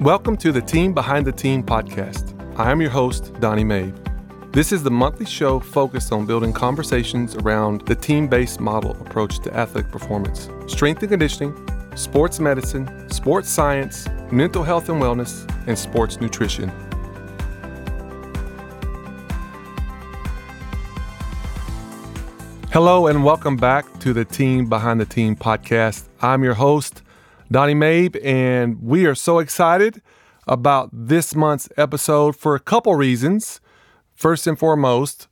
Welcome to the Team Behind the Team podcast. I am your host, Donnie Mabe. This is the monthly show focused on building conversations around the team based model approach to athletic performance, strength and conditioning, sports medicine, sports science, mental health and wellness, and sports nutrition. Hello, and welcome back to the Team Behind the Team podcast. I'm your host, Donnie Mabe, and we are so excited about this month's episode for a couple reasons. First and foremost,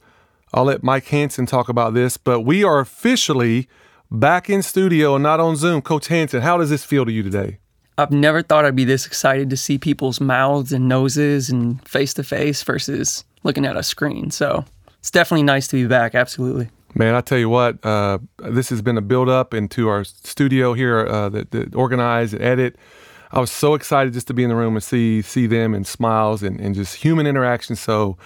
I'll let Mike Hanson talk about this, but we are officially back in studio and not on Zoom. Coach Hanson, how does this feel to you today? I've never thought I'd be this excited to see people's mouths and noses and face to face versus looking at a screen. So it's definitely nice to be back. Absolutely. Man, I tell you what, uh, this has been a build up into our studio here uh, that, that organize and edit. I was so excited just to be in the room and see see them and smiles and, and just human interaction. So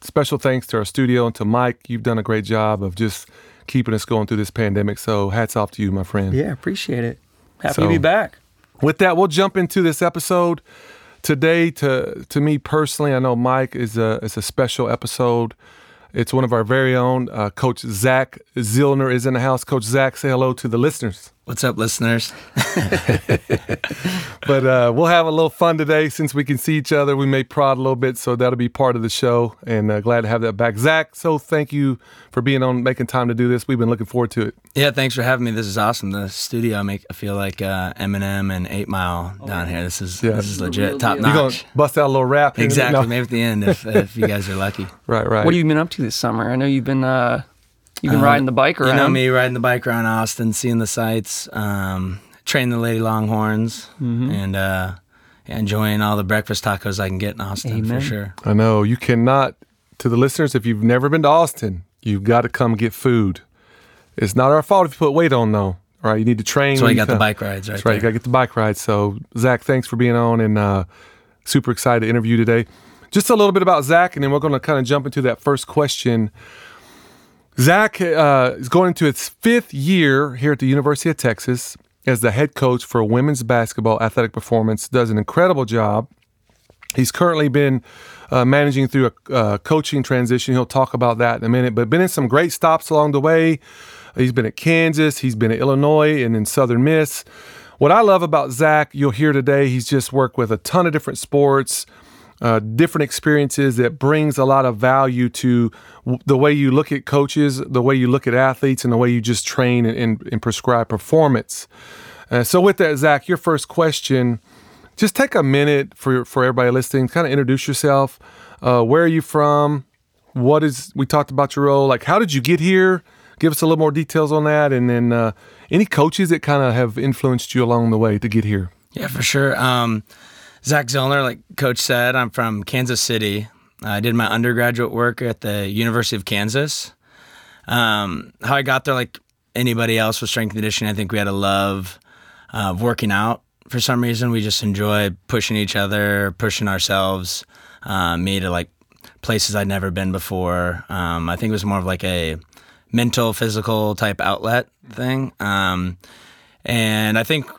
special thanks to our studio and to Mike. You've done a great job of just keeping us going through this pandemic. So hats off to you, my friend. Yeah, appreciate it. Happy so, to be back. With that, we'll jump into this episode today. To to me personally, I know Mike is a is a special episode. It's one of our very own. Uh, Coach Zach Zillner is in the house. Coach Zach, say hello to the listeners. What's up, listeners? but uh, we'll have a little fun today since we can see each other. We may prod a little bit, so that'll be part of the show. And uh, glad to have that back. Zach, so thank you for being on, making time to do this. We've been looking forward to it. Yeah, thanks for having me. This is awesome. The studio, I make I feel like uh, Eminem and Eight Mile down here. This is yeah. this is legit, top notch. You're gonna bust out a little rap. Exactly. No. Maybe at the end if, if you guys are lucky. Right, right. What have you been up to this summer? I know you've been uh, You've been uh, riding the bike around. You know me riding the bike around Austin, seeing the sights, um, training the Lady Longhorns, mm-hmm. and uh, enjoying all the breakfast tacos I can get in Austin Amen. for sure. I know you cannot. To the listeners, if you've never been to Austin, you've got to come get food. It's not our fault if you put weight on, though. Right? You need to train. So you got come. the bike rides, right? That's right. There. You got to get the bike rides. So Zach, thanks for being on, and uh, super excited to interview today. Just a little bit about Zach, and then we're going to kind of jump into that first question Zach uh, is going into its fifth year here at the University of Texas as the head coach for women's basketball athletic performance. Does an incredible job. He's currently been uh, managing through a uh, coaching transition. He'll talk about that in a minute, but been in some great stops along the way. He's been at Kansas, he's been at Illinois, and in Southern Miss. What I love about Zach, you'll hear today, he's just worked with a ton of different sports uh, different experiences that brings a lot of value to w- the way you look at coaches, the way you look at athletes, and the way you just train and, and, and prescribe performance. Uh, so, with that, Zach, your first question, just take a minute for for everybody listening. Kind of introduce yourself. Uh, where are you from? What is we talked about your role? Like, how did you get here? Give us a little more details on that, and then uh, any coaches that kind of have influenced you along the way to get here. Yeah, for sure. Um, Zach Zillner, like Coach said, I'm from Kansas City. I did my undergraduate work at the University of Kansas. Um, how I got there, like anybody else with strength and conditioning, I think we had a love of working out. For some reason, we just enjoy pushing each other, pushing ourselves. Uh, me to like places I'd never been before. Um, I think it was more of like a mental, physical type outlet thing. Um, and I think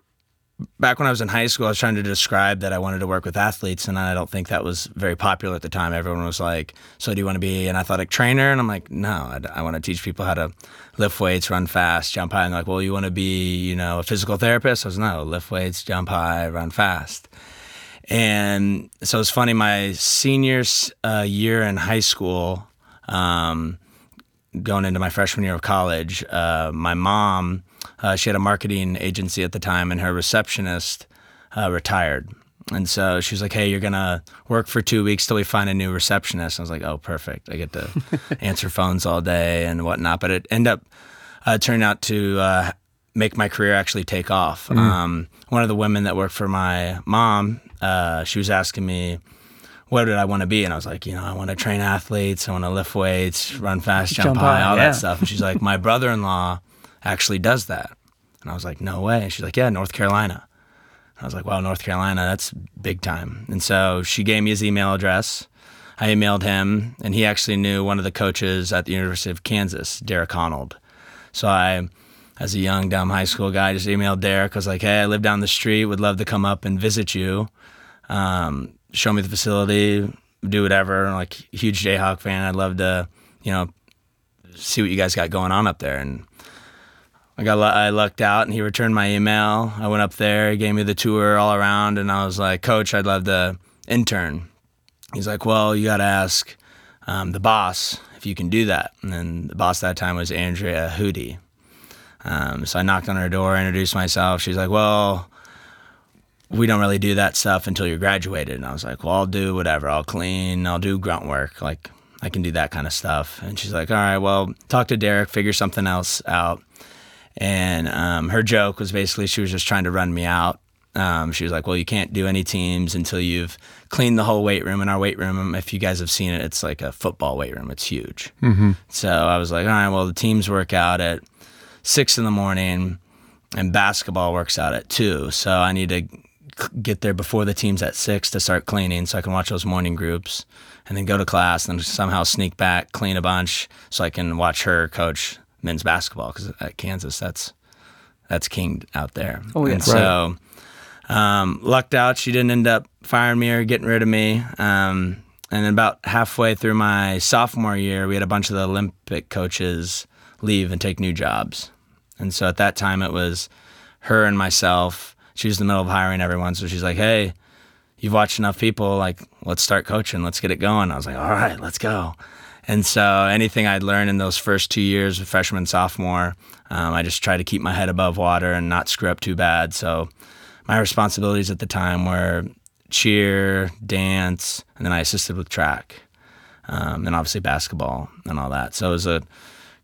back when I was in high school, I was trying to describe that I wanted to work with athletes, and I don't think that was very popular at the time. Everyone was like, "So do you want to be an athletic trainer?" And I'm like, "No, I, I want to teach people how to lift weights, run fast, jump high." And like, "Well, you want to be, you know, a physical therapist?" I was, "No, lift weights, jump high, run fast." And so it's funny. My senior uh, year in high school, um, going into my freshman year of college, uh, my mom uh, she had a marketing agency at the time, and her receptionist uh, retired. And so she was like, "Hey, you're gonna work for two weeks till we find a new receptionist." And I was like, "Oh, perfect! I get to answer phones all day and whatnot." But it ended up uh, turning out to uh, make my career actually take off. Mm. Um, one of the women that worked for my mom, uh, she was asking me, "What did I want to be?" And I was like, "You know, I want to train athletes. I want to lift weights, run fast, jump, jump high, high, all yeah. that stuff." And she's like, "My brother-in-law." Actually does that. And I was like, no way. And she's like, yeah, North Carolina. I was like, wow, North Carolina, that's big time. And so she gave me his email address. I emailed him, and he actually knew one of the coaches at the University of Kansas, Derek Honnold. So I, as a young, dumb high school guy, just emailed Derek. I was like, hey, I live down the street, would love to come up and visit you. um, show me the facility, do whatever. I'm Like huge Jayhawk fan, I'd love to, you know, see what you guys got going on up there. And I got I lucked out, and he returned my email. I went up there, he gave me the tour all around, and I was like, Coach, I'd love to intern. He's like, Well, you got to ask um, the boss if you can do that. And then the boss that time was Andrea Hudy. Um, so I knocked on her door, introduced myself. She's like, Well, we don't really do that stuff until you're graduated. And I was like, Well, I'll do whatever. I'll clean, I'll do grunt work. Like, I can do that kind of stuff. And she's like, All right, well, talk to Derek, figure something else out. And um, her joke was basically she was just trying to run me out. Um, she was like, "Well, you can't do any teams until you've cleaned the whole weight room." And our weight room, if you guys have seen it, it's like a football weight room. It's huge. Mm-hmm. So I was like, "All right, well, the teams work out at six in the morning, and basketball works out at two. So I need to get there before the teams at six to start cleaning, so I can watch those morning groups, and then go to class, and somehow sneak back, clean a bunch, so I can watch her coach men's basketball because at Kansas, that's that's king out there. Oh yeah. And so, um, lucked out. She didn't end up firing me or getting rid of me. Um, and about halfway through my sophomore year, we had a bunch of the Olympic coaches leave and take new jobs. And so at that time, it was her and myself. She was in the middle of hiring everyone, so she's like, "Hey, you've watched enough people. Like, let's start coaching. Let's get it going." I was like, "All right, let's go." And so anything I'd learned in those first two years of freshman, sophomore, um, I just tried to keep my head above water and not screw up too bad. So my responsibilities at the time were cheer, dance, and then I assisted with track, um, and obviously basketball and all that. So it was a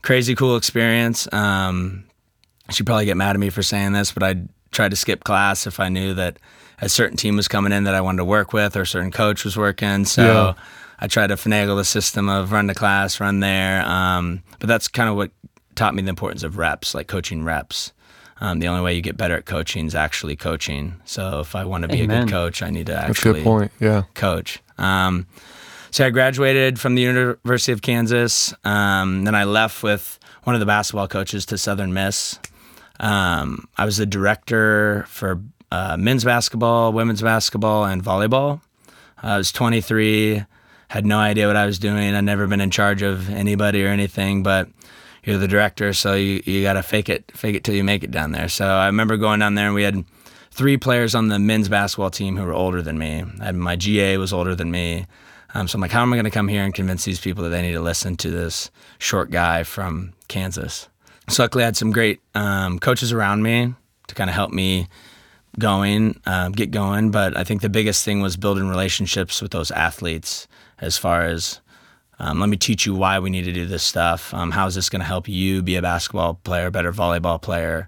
crazy cool experience. Um, she'd probably get mad at me for saying this, but I tried to skip class if I knew that a certain team was coming in that I wanted to work with or a certain coach was working. So. Yeah. I tried to finagle the system of run to class, run there. Um, but that's kind of what taught me the importance of reps, like coaching reps. Um, the only way you get better at coaching is actually coaching. So if I want to be a good coach, I need to That's a actually good point. Yeah. coach. Um, so I graduated from the University of Kansas. Um, then I left with one of the basketball coaches to Southern Miss. Um, I was the director for uh, men's basketball, women's basketball, and volleyball. I was 23, had no idea what I was doing. I'd never been in charge of anybody or anything, but you're the director, so you, you got to fake it, fake it till you make it down there. So I remember going down there and we had three players on the men's basketball team who were older than me. Had, my GA was older than me. Um, so I'm like, how am I going to come here and convince these people that they need to listen to this short guy from Kansas? So luckily, I had some great um, coaches around me to kind of help me going, um, get going. But I think the biggest thing was building relationships with those athletes as far as um, let me teach you why we need to do this stuff. Um, how is this going to help you be a basketball player, better volleyball player?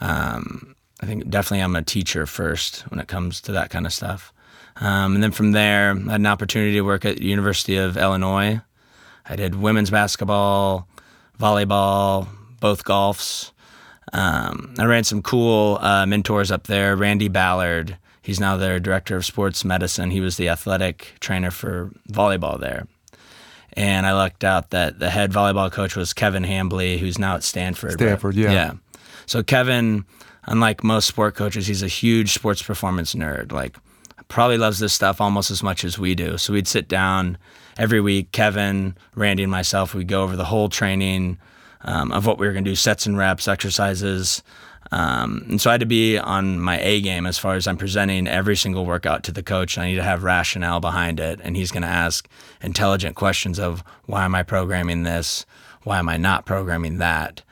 Um, I think definitely I'm a teacher first when it comes to that kind of stuff. Um, and then from there, I had an opportunity to work at University of Illinois. I did women's basketball, volleyball, both golfs. Um, I ran some cool uh, mentors up there. Randy Ballard, he's now their director of sports medicine. He was the athletic trainer for volleyball there. And I lucked out that the head volleyball coach was Kevin Hambly, who's now at Stanford. but- Stanford, yeah. Yeah. So Kevin, unlike most sport coaches, he's a huge sports performance nerd. Like, probably loves this stuff almost as much as we do. So we'd sit down every week, Kevin, Randy, and myself. We'd go over the whole training um, of what we were going to do, sets and reps, exercises. Um, and so I had to be on my A game as far as I'm presenting every single workout to the coach. I need to have rationale behind it, and he's going to ask intelligent questions of why am I programming this? Why am I not programming that?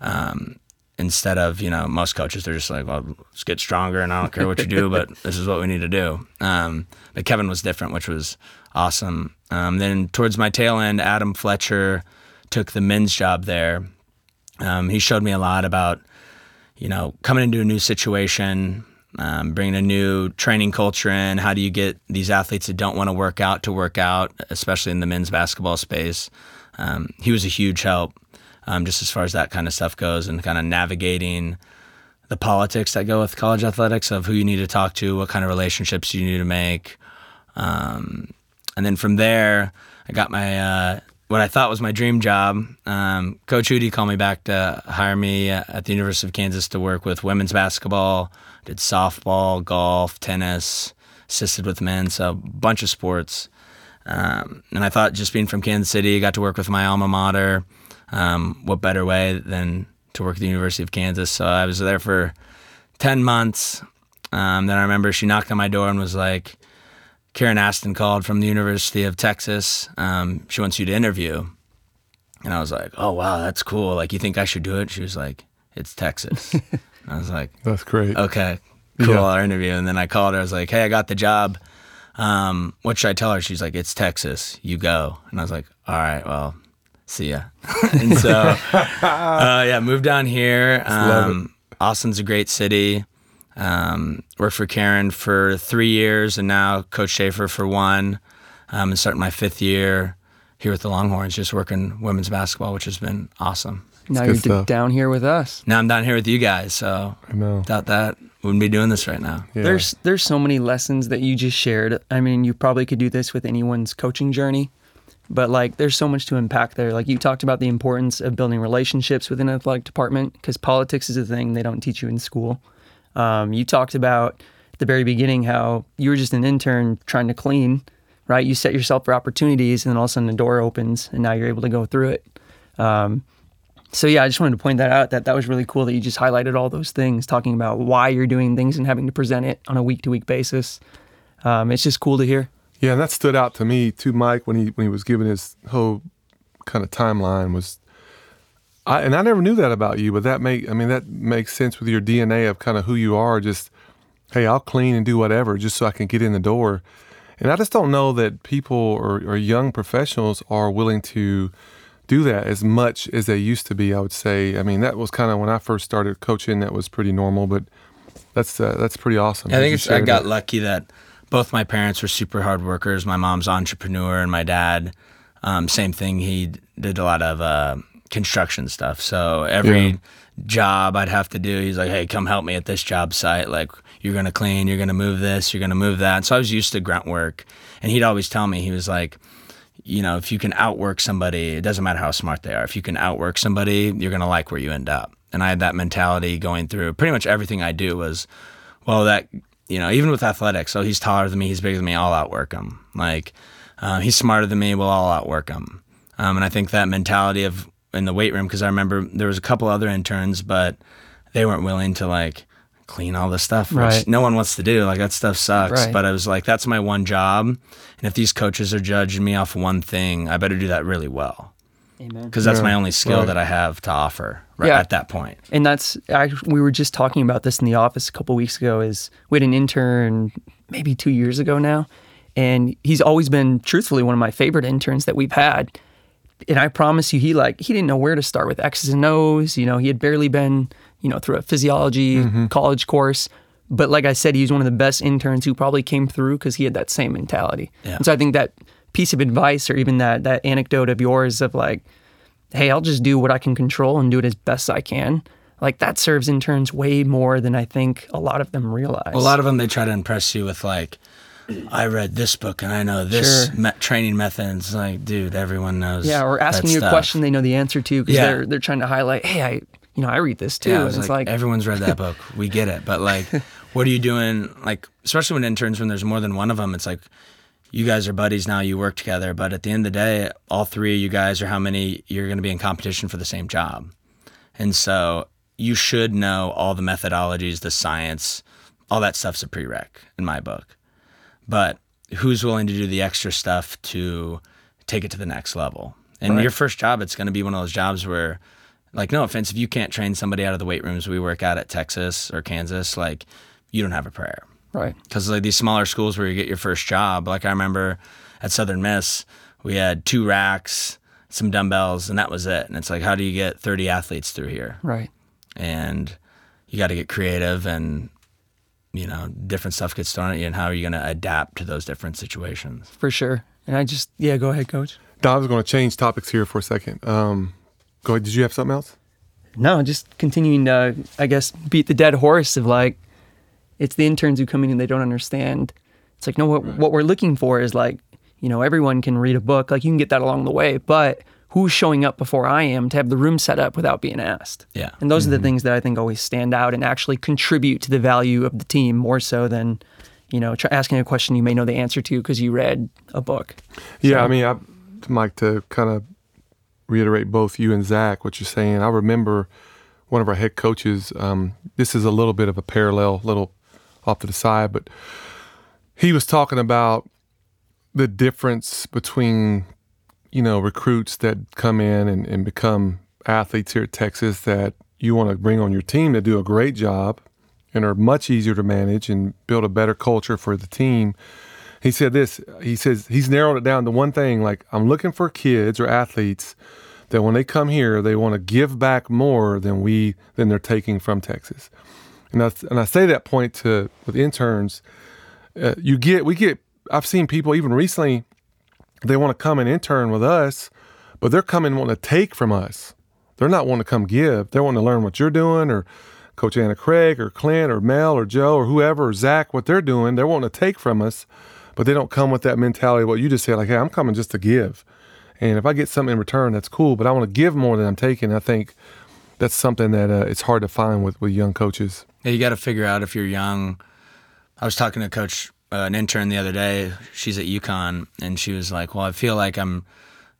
Um, instead of you know most coaches they're just like well let's get stronger and i don't care what you do but this is what we need to do um, but kevin was different which was awesome um, then towards my tail end adam fletcher took the men's job there um, he showed me a lot about you know coming into a new situation um, bringing a new training culture in how do you get these athletes that don't want to work out to work out especially in the men's basketball space um, he was a huge help um, just as far as that kind of stuff goes and kind of navigating the politics that go with college athletics of who you need to talk to, what kind of relationships you need to make. Um, and then from there, I got my, uh, what I thought was my dream job. Um, Coach Hudy called me back to hire me at the University of Kansas to work with women's basketball, did softball, golf, tennis, assisted with men, so a bunch of sports. Um, and I thought just being from Kansas City, got to work with my alma mater. Um, what better way than to work at the University of Kansas? So I was there for 10 months. Um, then I remember she knocked on my door and was like, Karen Aston called from the University of Texas. Um, she wants you to interview. And I was like, oh, wow, that's cool. Like, you think I should do it? She was like, it's Texas. I was like, That's great. okay, cool, Yeah. I'll interview. And then I called her. I was like, hey, I got the job. Um, what should I tell her? She's like, it's Texas. You go. And I was like, all right, well, see ya. and so, uh, yeah, moved down here. Um, Austin's a great city. Um, worked for Karen for three years and now Coach Schaefer for one. Um, and starting my fifth year here with the Longhorns, just working women's basketball, which has been awesome. now you're d- down here with us. Now I'm down here with you guys, so I know. without that, wouldn't be doing this right now. Yeah. There's there's so many lessons that you just shared. I mean, you probably could do this with anyone's coaching journey, but like there's so much to unpack there. Like you talked about the importance of building relationships within an athletic department because politics is a thing they don't teach you in school. Um, you talked about at the very beginning how you were just an intern trying to clean, right? You set yourself for opportunities, and then all of a sudden the door opens, and now you're able to go through it. Um, so yeah, I just wanted to point that out. That that was really cool that you just highlighted all those things, talking about why you're doing things and having to present it on a week to week basis. Um, it's just cool to hear. Yeah, and that stood out to me too, Mike, when he when he was giving his whole kind of timeline was. I, and I never knew that about you, but that make I mean that makes sense with your DNA of kind of who you are. Just hey, I'll clean and do whatever just so I can get in the door. And I just don't know that people or, or young professionals are willing to do that as much as they used to be. I would say. I mean, that was kind of when I first started coaching. That was pretty normal, but that's uh, that's pretty awesome. I think it's, I got that. lucky that both my parents were super hard workers. My mom's entrepreneur, and my dad, um, same thing. He did a lot of uh, construction stuff. So every Yeah. job I'd have to do, he's like, "Hey, come help me at this job site. Like, you're gonna clean, you're gonna move this, you're gonna move that." So I was used to grunt work, and he'd always tell me, he was like. You know, if you can outwork somebody, it doesn't matter how smart they are. If you can outwork somebody, you're gonna like where you end up. And I had that mentality going through pretty much everything I do was well, that you know, even with athletics, so he's taller than me, he's bigger than me, I'll outwork him. Like uh, he's smarter than me, well, I'll outwork him. Um, and I think that mentality of in the weight room, because I remember there was a couple other interns, but they weren't willing to like clean all the stuff, which Right. no one wants to do. Like that stuff sucks. Right. But I was like, that's my one job, and if these coaches are judging me off one thing, I better do that really well, because that's Yeah, my only skill right. that I have to offer right Yeah. at that point. And that's I, we were just talking about this in the office a couple weeks ago. Is we had an intern maybe two years ago now, and he's always been truthfully one of my favorite interns that we've had. And I promise you, he like he didn't know where to start with X's and O's. You know, he had barely been you know through a physiology mm-hmm. college course. But like I said, he was one of the best interns who probably came through because he had that same mentality. Yeah. And so I think that piece of advice, or even that that anecdote of yours of like, hey, I'll just do what I can control and do it as best I can. Like that serves interns way more than I think a lot of them realize. A lot of them they try to impress you with like, I read this book and I know this Sure. me- training method. And It's like, dude, everyone knows. yeah, or asking you a stuff. question they know the answer to because Yeah. they're they're trying to highlight, hey, I you know I read this too, Yeah, it's like, like, everyone's read that book. We get it, but like, what are you doing? Like, especially when interns, when there's more than one of them, it's like, you guys are buddies now. You work together, but at the end of the day, all three of you guys are how many you're going to be in competition for the same job, and so you should know all the methodologies, the science, all that stuff's a prereq in my book. But who's willing to do the extra stuff to take it to the next level? And Right. your first job, it's going to be one of those jobs where, like, no offense, if you can't train somebody out of the weight rooms we work at at Texas or Kansas, like, you don't have a prayer. right, Because like these smaller schools where you get your first job, like I remember at Southern Miss, we had two racks, some dumbbells, and that was it. And it's like, how do you get 30 athletes through here? right. and you got to get creative and you know different stuff gets thrown at you and how are you going to adapt to those different situations for sure. And I just yeah, go ahead, coach. Don, I was going to change topics here for a second. Um, go ahead. Did you have something else? No, just continuing to, I guess, beat the dead horse of like, it's the interns who come in and they don't understand. It's like, no, what, what we're looking for is like, you know, everyone can read a book. Like, you can get that along the way, but who's showing up before I am to have the room set up without being asked? Yeah. And those are the things that I think always stand out and actually contribute to the value of the team more so than, you know, try asking a question you may know the answer to because you read a book. Yeah, I mean, I, Mike, to kind of reiterate both you and Zach, what you're saying, I remember one of our head coaches. Um, this is a little bit of a parallel, a little off to the side, but he was talking about the difference between, you know, recruits that come in and, and become athletes here at Texas that you want to bring on your team that do a great job and are much easier to manage and build a better culture for the team. He said this, he says he's narrowed it down to one thing like I'm looking for kids or athletes that when they come here, they want to give back more than we than they're taking from Texas. And I, and I say that point to with interns, uh, you get we get I've seen people even recently they want to come and intern with us, but they're coming wanting to take from us. They're not wanting to come give. They're wanting to learn what you're doing or Coach Anna Craig or Clint or Mel or Joe or whoever or Zach what they're doing. They're wanting to take from us, but they don't come with that mentality what you just said, like, hey, I'm coming just to give. And if I get something in return, that's cool. But I want to give more than I'm taking. I think that's something that uh, it's hard to find with, with young coaches. Yeah, you got to figure out if you're young. I was talking to coach, uh, an intern the other day. She's at UConn, and she was like, "Well, I feel like I'm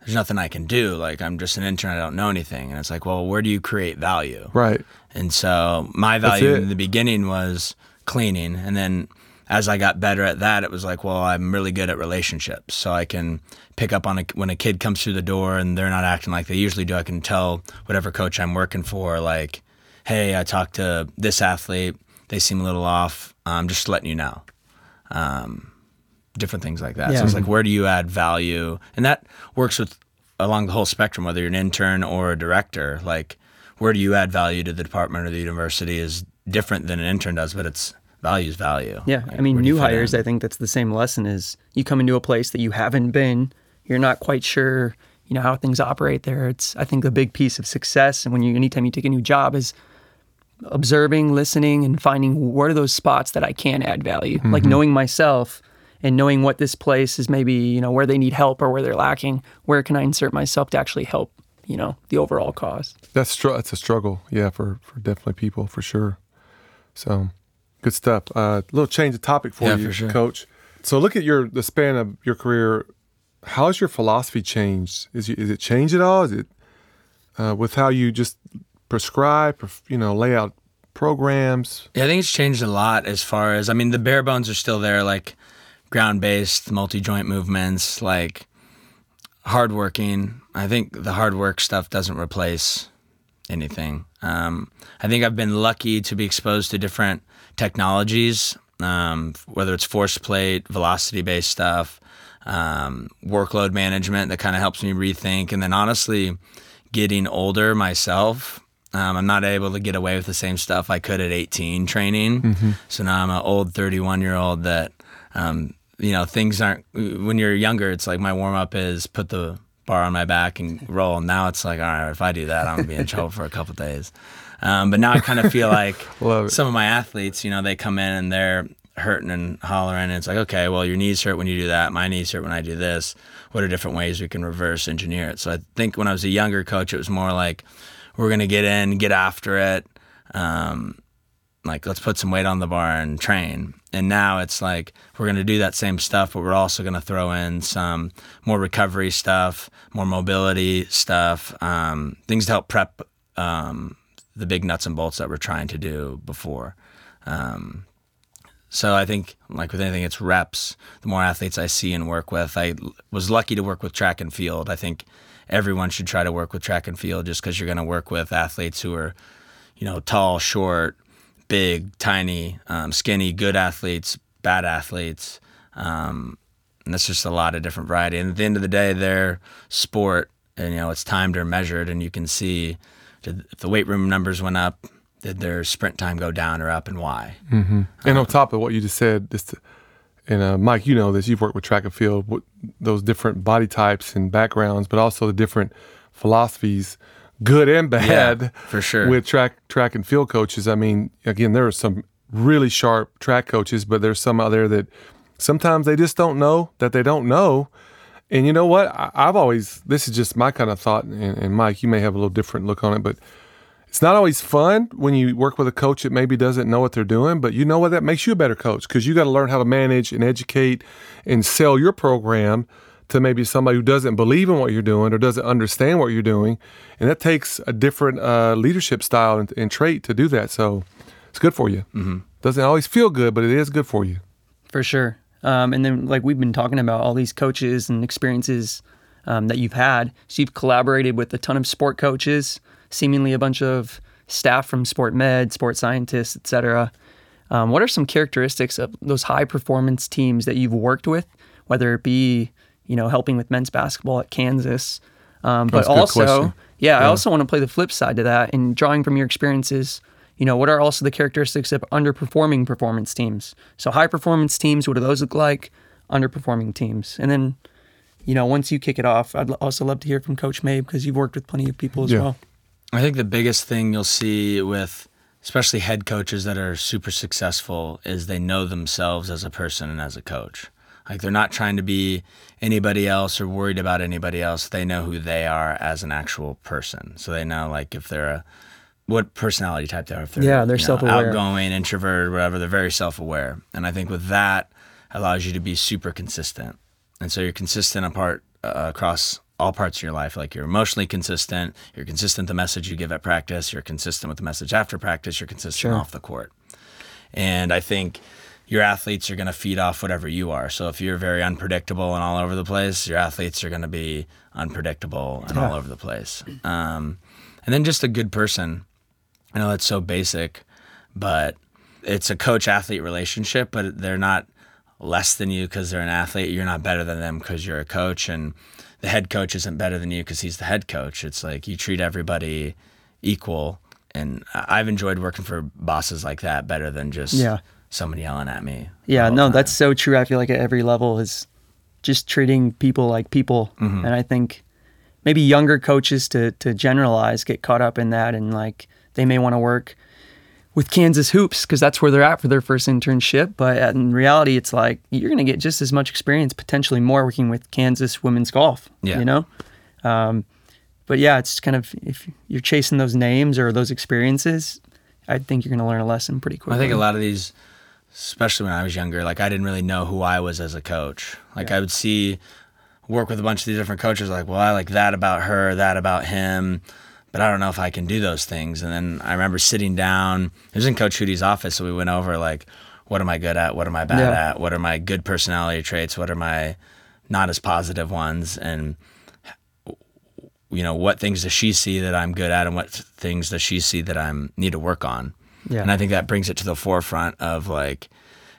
there's nothing I can do. Like I'm just an intern. I don't know anything." And it's like, "Well, where do you create value?" Right. And so my value in the beginning was cleaning, and then as I got better at that, it was like, well, I'm really good at relationships, so I can pick up on a, when a kid comes through the door and they're not acting like they usually do. I can tell whatever coach I'm working for, like, hey, I talked to this athlete, they seem a little off. I'm just letting you know. Um, different things like that. Yeah. So it's like, where do you add value? And that works with along the whole spectrum, whether you're an intern or a director. Like, where do you add value to the department or the university is different than an intern does, but it's values value. Yeah, like, I mean, new hires. In? I think that's the same lesson. Is you come into a place that you haven't been, you're not quite sure, you know, how things operate there. It's I think a big piece of success, and when you anytime you take a new job is observing, listening, and finding what are those spots that I can add value. Mm-hmm. Like knowing myself and knowing what this place is maybe you know where they need help or where they're lacking. Where can I insert myself to actually help? You know, the overall cause. That's str- that's a struggle, yeah, for for definitely people for sure. So Good stuff. A uh, little change of topic for yeah, you, for sure. Coach. So look at your the span of your career. How's your philosophy changed? Is you, is it changed at all? Is it uh, with how you just prescribe, you know, lay out programs? Yeah, I think it's changed a lot as far as I mean, the bare bones are still there, like ground based, multi joint movements, like hardworking. I think the hard work stuff doesn't replace anything. Um, I think I've been lucky to be exposed to different technologies, um, whether it's force plate, velocity based stuff, um, workload management that kind of helps me rethink. And then honestly, getting older myself, um, I'm not able to get away with the same stuff I could at 18 training. Mm-hmm. So now I'm an old 31 year old that, um, you know, things aren't, when you're younger, it's like my warm up is put the bar on my back and roll. And now it's like, all right, if I do that, I'm gonna be in trouble for a couple days. Um, but now I kind of feel like some of my athletes, you know, they come in and they're hurting and hollering. And it's like, okay, well, your knees hurt when you do that. My knees hurt when I do this. What are different ways we can reverse engineer it? So I think when I was a younger coach, it was more like, we're to get in, get after it. Um, like, let's put some weight on the bar and train. And now it's like, we're to do that same stuff, but we're also to throw in some more recovery stuff, more mobility stuff, um, things to help prep um, the big nuts and bolts that we're trying to do before. Um, so I think, like with anything, it's reps. The more athletes I see and work with, I was lucky to work with track and field. I think everyone should try to work with track and field just because you're going to work with athletes who are, you know, tall, short, big, tiny, um, skinny, good athletes, bad athletes. Um, and that's just a lot of different variety. And at the end of the day, their sport, and you know, it's timed or measured, and you can see did, if the weight room numbers went up, did their sprint time go down or up, and why? Mm-hmm. And um, on top of what you just said, this, and uh, Mike, you know this. You've worked with track and field, with those different body types and backgrounds, but also the different philosophies, good and bad, yeah, for sure. With track track and field coaches, I mean, again, there are some really sharp track coaches, but there's some out there that sometimes they just don't know that they don't know and you know what? I, have always, this is just my kind of thought, and, and, Mike, you may have a little different look on it, but it's not always fun when you work with a coach that maybe doesn't know what they're doing, but you know what? That makes you a better coach because you got to learn how to manage and educate and sell your program to maybe somebody who doesn't believe in what you're doing or doesn't understand what you're doing. And that takes a different uh, leadership style and, and, trait to do that. So it's good for you. Mm-hmm. Doesn't always feel good, but it is good for you. For sure. Um, and then, like we've been talking about, all these coaches and experiences um, that you've had. So you've collaborated with a ton of sport coaches seemingly a bunch of staff from sport med, sport scientists, etc. Um, what are some characteristics of those high performance teams that you've worked with, whether it be you know helping with men's basketball at Kansas, um, but also yeah, yeah, I also want to play the flip side to that and drawing from your experiences. You know, what are also the characteristics of underperforming performance teams? So high performance teams, what do those look like? Underperforming teams, and then you know, once you kick it off, I'd also love to hear from Coach Mabe because you've worked with plenty of people as yeah. well. I think the biggest thing you'll see with especially head coaches that are super successful is they know themselves as a person and as a coach. Like they're not trying to be anybody else or worried about anybody else. They know who they are as an actual person. So they know like if they're a what personality type they are. If they're yeah, they're self aware, outgoing, introverted, whatever. They're very self aware, and I think with that allows you to be super consistent. And so you're consistent apart uh, across all parts of your life. Like you're emotionally consistent, you're consistent the message you give at practice, you're consistent with the message after practice, you're consistent sure. off the court. And I think your athletes are going to feed off whatever you are. So if you're very unpredictable and all over the place, your athletes are going to be unpredictable and yeah. all over the place. Um, and then just a good person. I know that's so basic, but it's a coach athlete relationship, but they're not less than you because they're an athlete. You're not better than them because you're a coach. And the head coach isn't better than you because he's the head coach. It's like you treat everybody equal. And I've enjoyed working for bosses like that better than just yeah. somebody yelling at me. Yeah, no, time. that's so true. I feel like at every level is just treating people like people. Mm-hmm. And I think maybe younger coaches to to generalize get caught up in that and like they may want to work with Kansas hoops because that's where they're at for their first internship. But in reality, it's like you're going to get just as much experience, potentially more, working with Kansas women's golf. Yeah. You know, um, but yeah, it's kind of if you're chasing those names or those experiences, I think you're going to learn a lesson pretty quickly. I think a lot of these, especially when I was younger, like I didn't really know who I was as a coach. Like yeah. I would see work with a bunch of these different coaches, like, well, I like that about her, that about him but I don't know if I can do those things. And then I remember sitting down, it was in Coach Hudy's office, so we went over like, what am I good at? What am I bad yeah. at? What are my good personality traits? What are my not as positive ones? And you know, what things does she see that I'm good at, and what things does she see that I'm need to work on? Yeah. And I think that brings it to the forefront of like,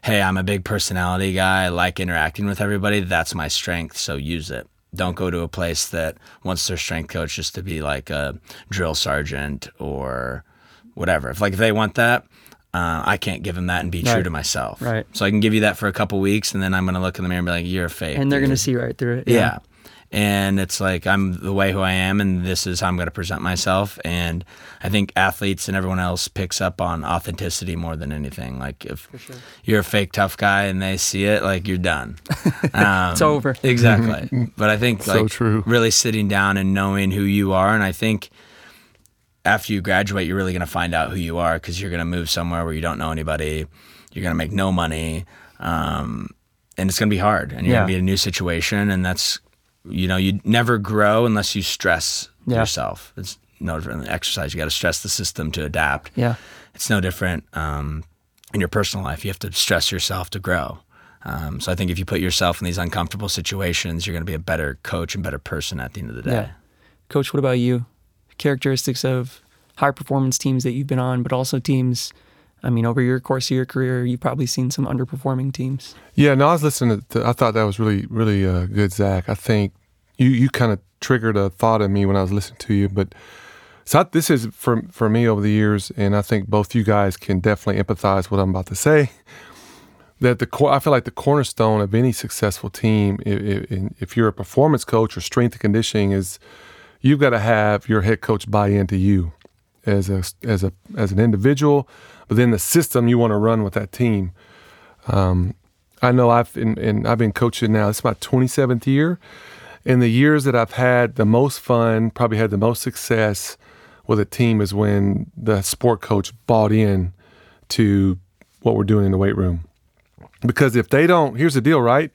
hey, I'm a big personality guy. I like interacting with everybody. That's my strength. So use it don't go to a place that wants their strength coach just to be like a drill sergeant or whatever. If like if they want that, uh, I can't give them that and be right. true to myself. Right. So I can give you that for a couple weeks, and then I'm gonna look in the mirror and be like, "You're a fake." And they're dude. gonna see right through it. Yeah. yeah and it's like I'm the way who I am, and this is how I'm going to present myself. And I think athletes and everyone else picks up on authenticity more than anything. Like if sure. you're a fake tough guy and they see it, like you're done. Um, it's over. Exactly. but I think like true. really sitting down and knowing who you are, and I think after you graduate, you're really going to find out who you are because you're going to move somewhere where you don't know anybody. You're going to make no money. Um, and it's going to be hard and you're yeah. going to be in a new situation and that's you know, you never grow unless you stress yeah. yourself. It's no different than exercise. You got to stress the system to adapt. Yeah. It's no different um, in your personal life. You have to stress yourself to grow. Um, so I think if you put yourself in these uncomfortable situations, you're going to be a better coach and better person at the end of the day. Yeah. Coach, what about you? Characteristics of high performance teams that you've been on, but also teams I mean, over your course of your career, you've probably seen some underperforming teams. Yeah, no, I was listening to, I thought that was really, really uh, good, Zach. I think you, you kind of triggered a thought in me when I was listening to you. But so I, this is for, for me over the years, and I think both you guys can definitely empathize what I'm about to say. That the I feel like the cornerstone of any successful team, if, if you're a performance coach or strength and conditioning, is you've got to have your head coach buy into you as a as a as an individual then the system you want to run with that team. Um, I know I've in, I've been coaching now. It's my 27th year. In the years that I've had the most fun, probably had the most success, with a team is when the sport coach bought in to what we're doing in the weight room. Because if they don't, here's the deal, right?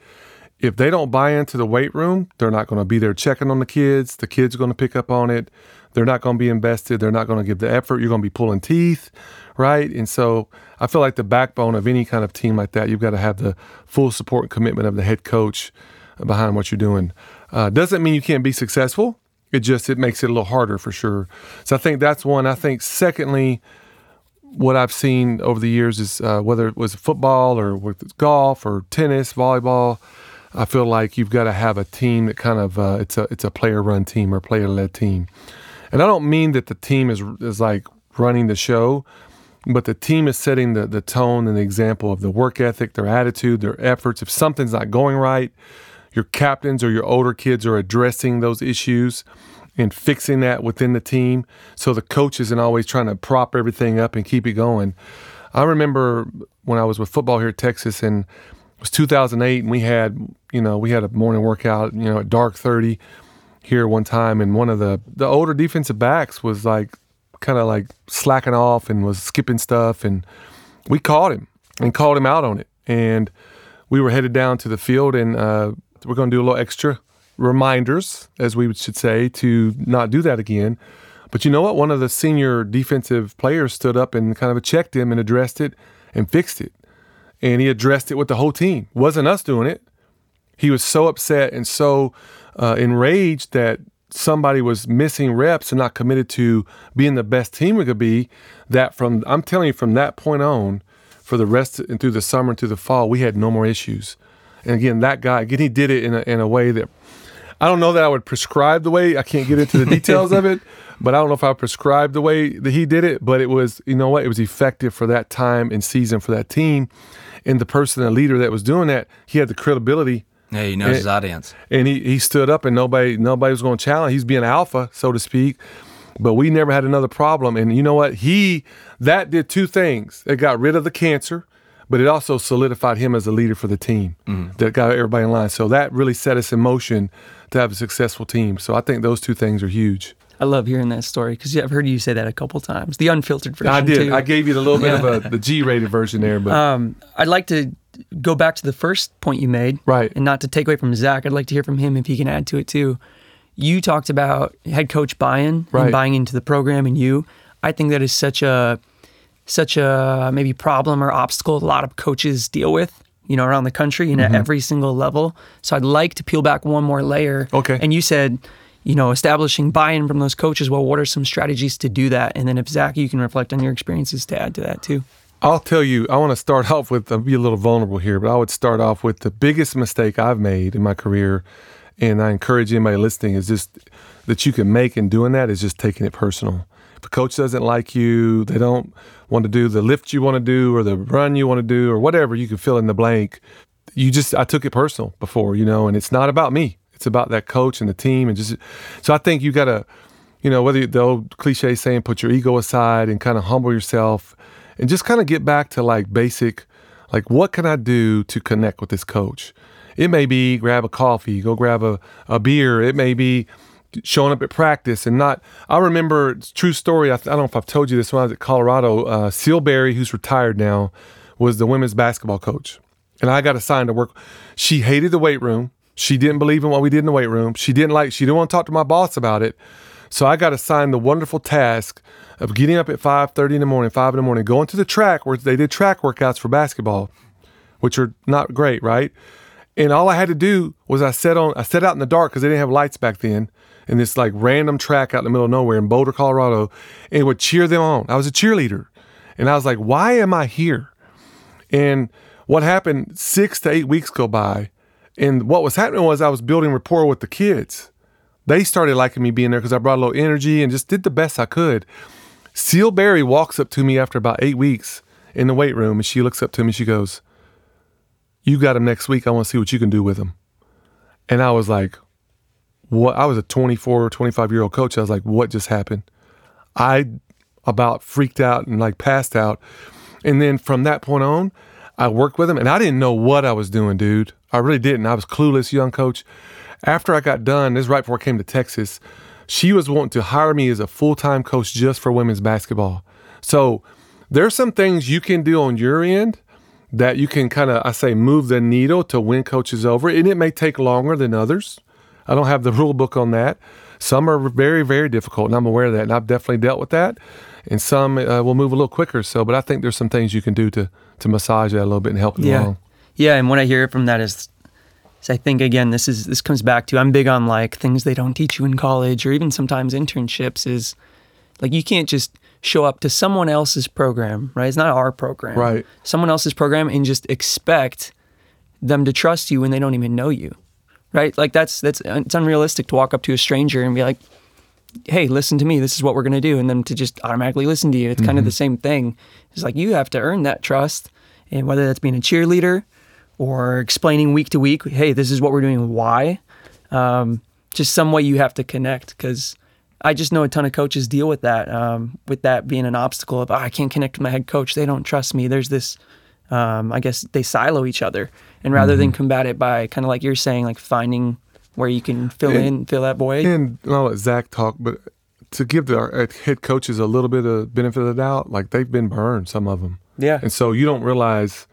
If they don't buy into the weight room, they're not going to be there checking on the kids. The kids are going to pick up on it. They're not going to be invested. They're not going to give the effort. You're going to be pulling teeth, right? And so I feel like the backbone of any kind of team like that, you've got to have the full support and commitment of the head coach behind what you're doing. Uh, doesn't mean you can't be successful. It just it makes it a little harder for sure. So I think that's one. I think secondly, what I've seen over the years is uh, whether it was football or with golf or tennis, volleyball. I feel like you've got to have a team that kind of uh, it's a it's a player run team or player led team, and I don't mean that the team is is like running the show, but the team is setting the the tone and the example of the work ethic, their attitude, their efforts. If something's not going right, your captains or your older kids are addressing those issues and fixing that within the team. So the coach isn't always trying to prop everything up and keep it going. I remember when I was with football here at Texas and it was 2008 and we had, you know, we had a morning workout, you know, at dark 30 here one time and one of the the older defensive backs was like kind of like slacking off and was skipping stuff and we caught him and called him out on it and we were headed down to the field and uh, we're going to do a little extra reminders, as we should say, to not do that again. But you know what? One of the senior defensive players stood up and kind of checked him and addressed it and fixed it. And he addressed it with the whole team. Wasn't us doing it. He was so upset and so uh, enraged that somebody was missing reps and not committed to being the best team we could be. That from I'm telling you, from that point on, for the rest and through the summer and through the fall, we had no more issues. And again, that guy, again, he did it in a, in a way that I don't know that I would prescribe the way. I can't get into the details of it, but I don't know if I would prescribe the way that he did it. But it was, you know what, it was effective for that time and season for that team. And the person, the leader that was doing that, he had the credibility. Yeah, he knows and, his audience. And he, he stood up and nobody nobody was going to challenge. He's being alpha, so to speak. But we never had another problem. And you know what? He that did two things. It got rid of the cancer but it also solidified him as a leader for the team mm-hmm. that got everybody in line. So that really set us in motion to have a successful team. So I think those two things are huge. I love hearing that story because I've heard you say that a couple times. The unfiltered version. I did. Too. I gave you a little bit yeah. of a, the G-rated version there, but um, I'd like to go back to the first point you made, right? And not to take away from Zach. I'd like to hear from him if he can add to it too. You talked about head coach buy-in right. and buying into the program, and you. I think that is such a such a maybe problem or obstacle a lot of coaches deal with you know around the country and mm-hmm. at every single level so i'd like to peel back one more layer okay and you said you know establishing buy-in from those coaches well what are some strategies to do that and then if zach you can reflect on your experiences to add to that too I'll tell you, I want to start off with, I'll be a little vulnerable here, but I would start off with the biggest mistake I've made in my career. And I encourage anybody listening is just that you can make in doing that is just taking it personal. If a coach doesn't like you, they don't want to do the lift you want to do or the run you want to do or whatever, you can fill in the blank. You just, I took it personal before, you know, and it's not about me. It's about that coach and the team. And just, so I think you got to, you know, whether the old cliche saying, put your ego aside and kind of humble yourself and just kind of get back to like basic, like, what can I do to connect with this coach? It may be grab a coffee, go grab a, a beer. It may be, showing up at practice and not. I remember true story. I, I, don't know if I've told you this when I was at Colorado. Uh, Ceal Barry, who's retired now, was the women's basketball coach, and I got assigned to work. She hated the weight room. She didn't believe in what we did in the weight room. She didn't like. She didn't want to talk to my boss about it. So I got assigned the wonderful task of getting up at 5:30 in the morning, 5 in the morning, going to the track where they did track workouts for basketball, which are not great, right? And all I had to do was I set on I set out in the dark because they didn't have lights back then in this like random track out in the middle of nowhere in Boulder, Colorado, and would cheer them on. I was a cheerleader. And I was like, why am I here? And what happened, six to eight weeks go by. And what was happening was I was building rapport with the kids. They started liking me being there because I brought a little energy and just did the best I could. Ceal Barry walks up to me after about eight weeks in the weight room and she looks up to me and she goes, You got him next week. I want to see what you can do with him. And I was like, what I was a 24, or 25 year old coach. I was like, what just happened? I about freaked out and like passed out. And then from that point on, I worked with him and I didn't know what I was doing, dude. I really didn't. I was clueless young coach. After I got done, this is right before I came to Texas, she was wanting to hire me as a full time coach just for women's basketball. So there's some things you can do on your end that you can kind of, I say, move the needle to win coaches over. And it may take longer than others. I don't have the rule book on that. Some are very, very difficult, and I'm aware of that. And I've definitely dealt with that. And some uh, will move a little quicker. So, but I think there's some things you can do to to massage that a little bit and help you Yeah. along. Yeah, and what I hear from that is, is I think again, this is this comes back to I'm big on like things they don't teach you in college or even sometimes internships is like you can't just show up to someone else's program, right? It's not our program. Right. Someone else's program and just expect them to trust you when they don't even know you. Right? Like that's that's it's unrealistic to walk up to a stranger and be like, "Hey, listen to me. This is what we're going to do." And then to just automatically listen to you. It's kind of the same thing. It's like you have to earn that trust. And whether that's being a cheerleader or explaining week to week, hey, this is what we're doing, why, um, just some way you have to connect. Because I just know a ton of coaches deal with that, um, with that being an obstacle of, oh, I can't connect with my head coach. They don't trust me. There's this, um, I guess they silo each other. And rather than combat it by kind of like you're saying, like finding where you can fill And- in, fill that void. And I'll let Zach talk, but to give the our head coaches a little bit of benefit of the doubt, like they've been burned, some of them. Yeah. And so you don't realize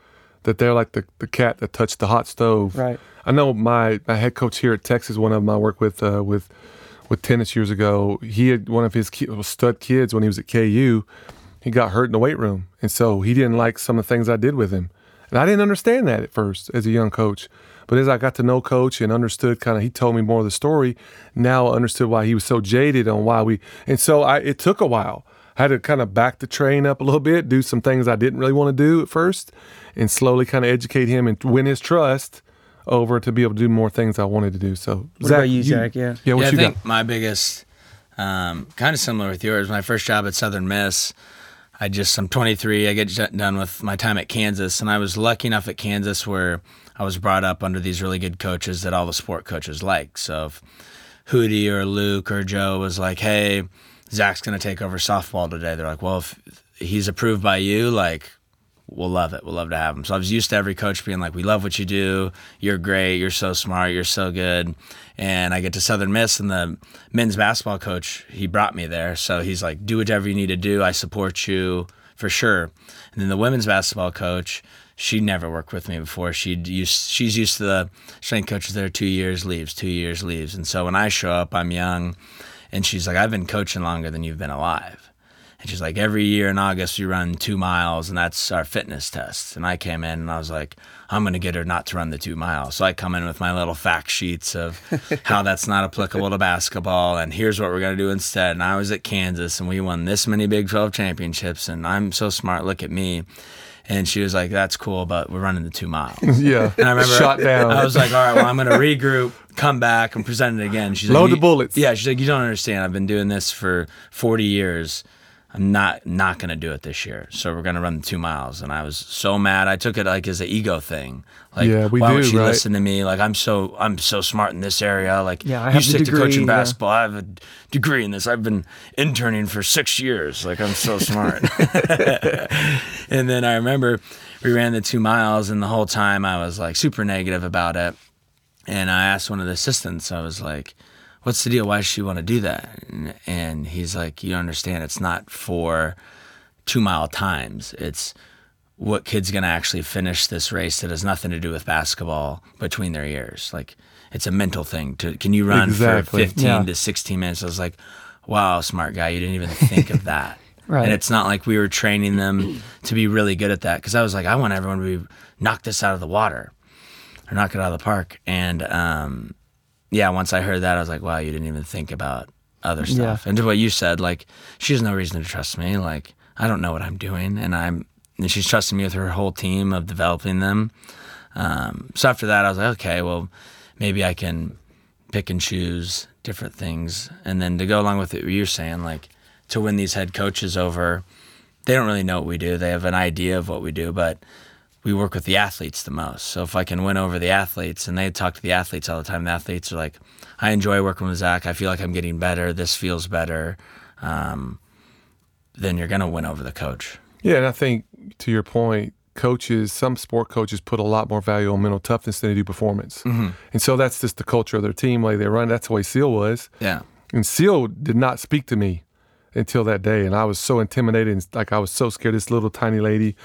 that they're like the, the cat that touched the hot stove. Right. I know my, my head coach here at Texas, one of them I worked with uh, with with tennis years ago. He had one of his ki- stud kids when he was at KU. He got hurt in the weight room, and so he didn't like some of the things I did with him. And I didn't understand that at first as a young coach. But as I got to know coach and understood kind of, he told me more of the story. Now I understood why he was so jaded on why we. And so I, it took a while. I had to kind of back the train up a little bit, do some things I didn't really want to do at first, and slowly kind of educate him and win his trust over to be able to do more things I wanted to do. So, What about you, Zach? Yeah. Yeah, what yeah, you I think got? my biggest, um, kind of similar with yours. My first job at Southern Miss, I just I'm 23. I get done with my time at Kansas, and I was lucky enough at Kansas where I was brought up under these really good coaches that all the sport coaches like. So if Hudy or Luke or Joe was like, "Hey, Zach's going to take over softball today," they're like, "Well, if he's approved by you, like." We'll love it. We'll love to have him. So I was used to every coach being like, "We love what you do. You're great. You're so smart. You're so good." And I get to Southern Miss, and the men's basketball coach he brought me there. So he's like, "Do whatever you need to do. I support you for sure." And then the women's basketball coach, she never worked with me before. She used she's used to the strength coaches there two years leaves, two years leaves. And so when I show up, I'm young, and she's like, "I've been coaching longer than you've been alive." And she's like, every year in August, we run two miles, and that's our fitness test. And I came in and I was like, I'm going to get her not to run the two miles. So I come in with my little fact sheets of how that's not applicable to basketball, and here's what we're going to do instead. And I was at Kansas, and we won this many Big 12 championships, and I'm so smart. Look at me. And she was like, that's cool, but we're running the two miles. Yeah. And I remember Shot down. I was like, all right, well, I'm going to regroup, come back, and present it again. She's like, Load the bullets." Yeah, she's like, you don't understand. I've been doing this for 40 years. I'm not not going to do it this year. So we're going to run the two miles. And I was so mad. I took it like as an ego thing. Like, Yeah, we why would do, she right? listen to me? Like, I'm so I'm so smart in this area. Like, Yeah, I you have the stick to degree, coaching yeah. basketball. I have a degree in this. I've been interning for six years. Like, I'm so smart. and then I remember we ran the two miles, and the whole time I was like super negative about it. And I asked one of the assistants, I was like, What's the deal? Why does she want to do that? And, and he's like, You don't understand. It's not for two mile times. It's what kid's going to actually finish this race that has nothing to do with basketball between their ears. Like, it's a mental thing. To Can you run Exactly. for 15 Yeah. to 16 minutes? I was like, Wow, smart guy. You didn't even think of that. Right. And it's not like we were training them to be really good at that. Cause I was like, I want everyone to be knock this out of the water or knock it out of the park. And um, yeah, once I heard that, I was like, wow, you didn't even think about other stuff. And to what you said, like, she has no reason to trust me. Like, I don't know what I'm doing. And I'm, and she's trusting me with her whole team of developing them. Um, so after that, I was like, okay, well, maybe I can pick and choose different things. And then to go along with it, what you're saying, like, to win these head coaches over, they don't really know what we do. They have an idea of what we do, but we work with the athletes the most. So if I can win over the athletes, and they talk to the athletes all the time, the athletes are like, I enjoy working with Zach. I feel like I'm getting better. This feels better. Um, then you're going to win over the coach. Yeah, and I think to your point, coaches, some sport coaches put a lot more value on mental toughness than they do performance. Mm-hmm. And so that's just the culture of their team, the way they run. That's the way Ceal was. Yeah. And Ceal did not speak to me until that day, and I was so intimidated, and like I was so scared. This little tiny lady,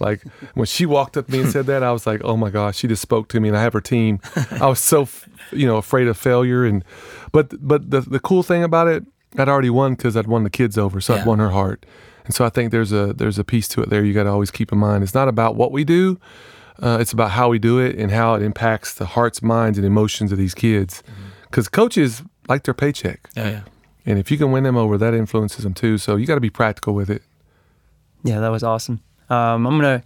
like when she walked up to me and said that, I was like, oh my gosh, she just spoke to me, and I have her team. I was so, you know, afraid of failure, and but but the the cool thing about it, I'd already won because I'd won the kids over, so I'd won her heart. And so I think there's a there's a piece to it there you got to always keep in mind. It's not about what we do, uh, it's about how we do it and how it impacts the hearts, minds, and emotions of these kids. Because coaches like their paycheck, Yeah, yeah. and if you can win them over, that influences them too. So you got to be practical with it. Yeah, that was awesome. Um, I'm gonna.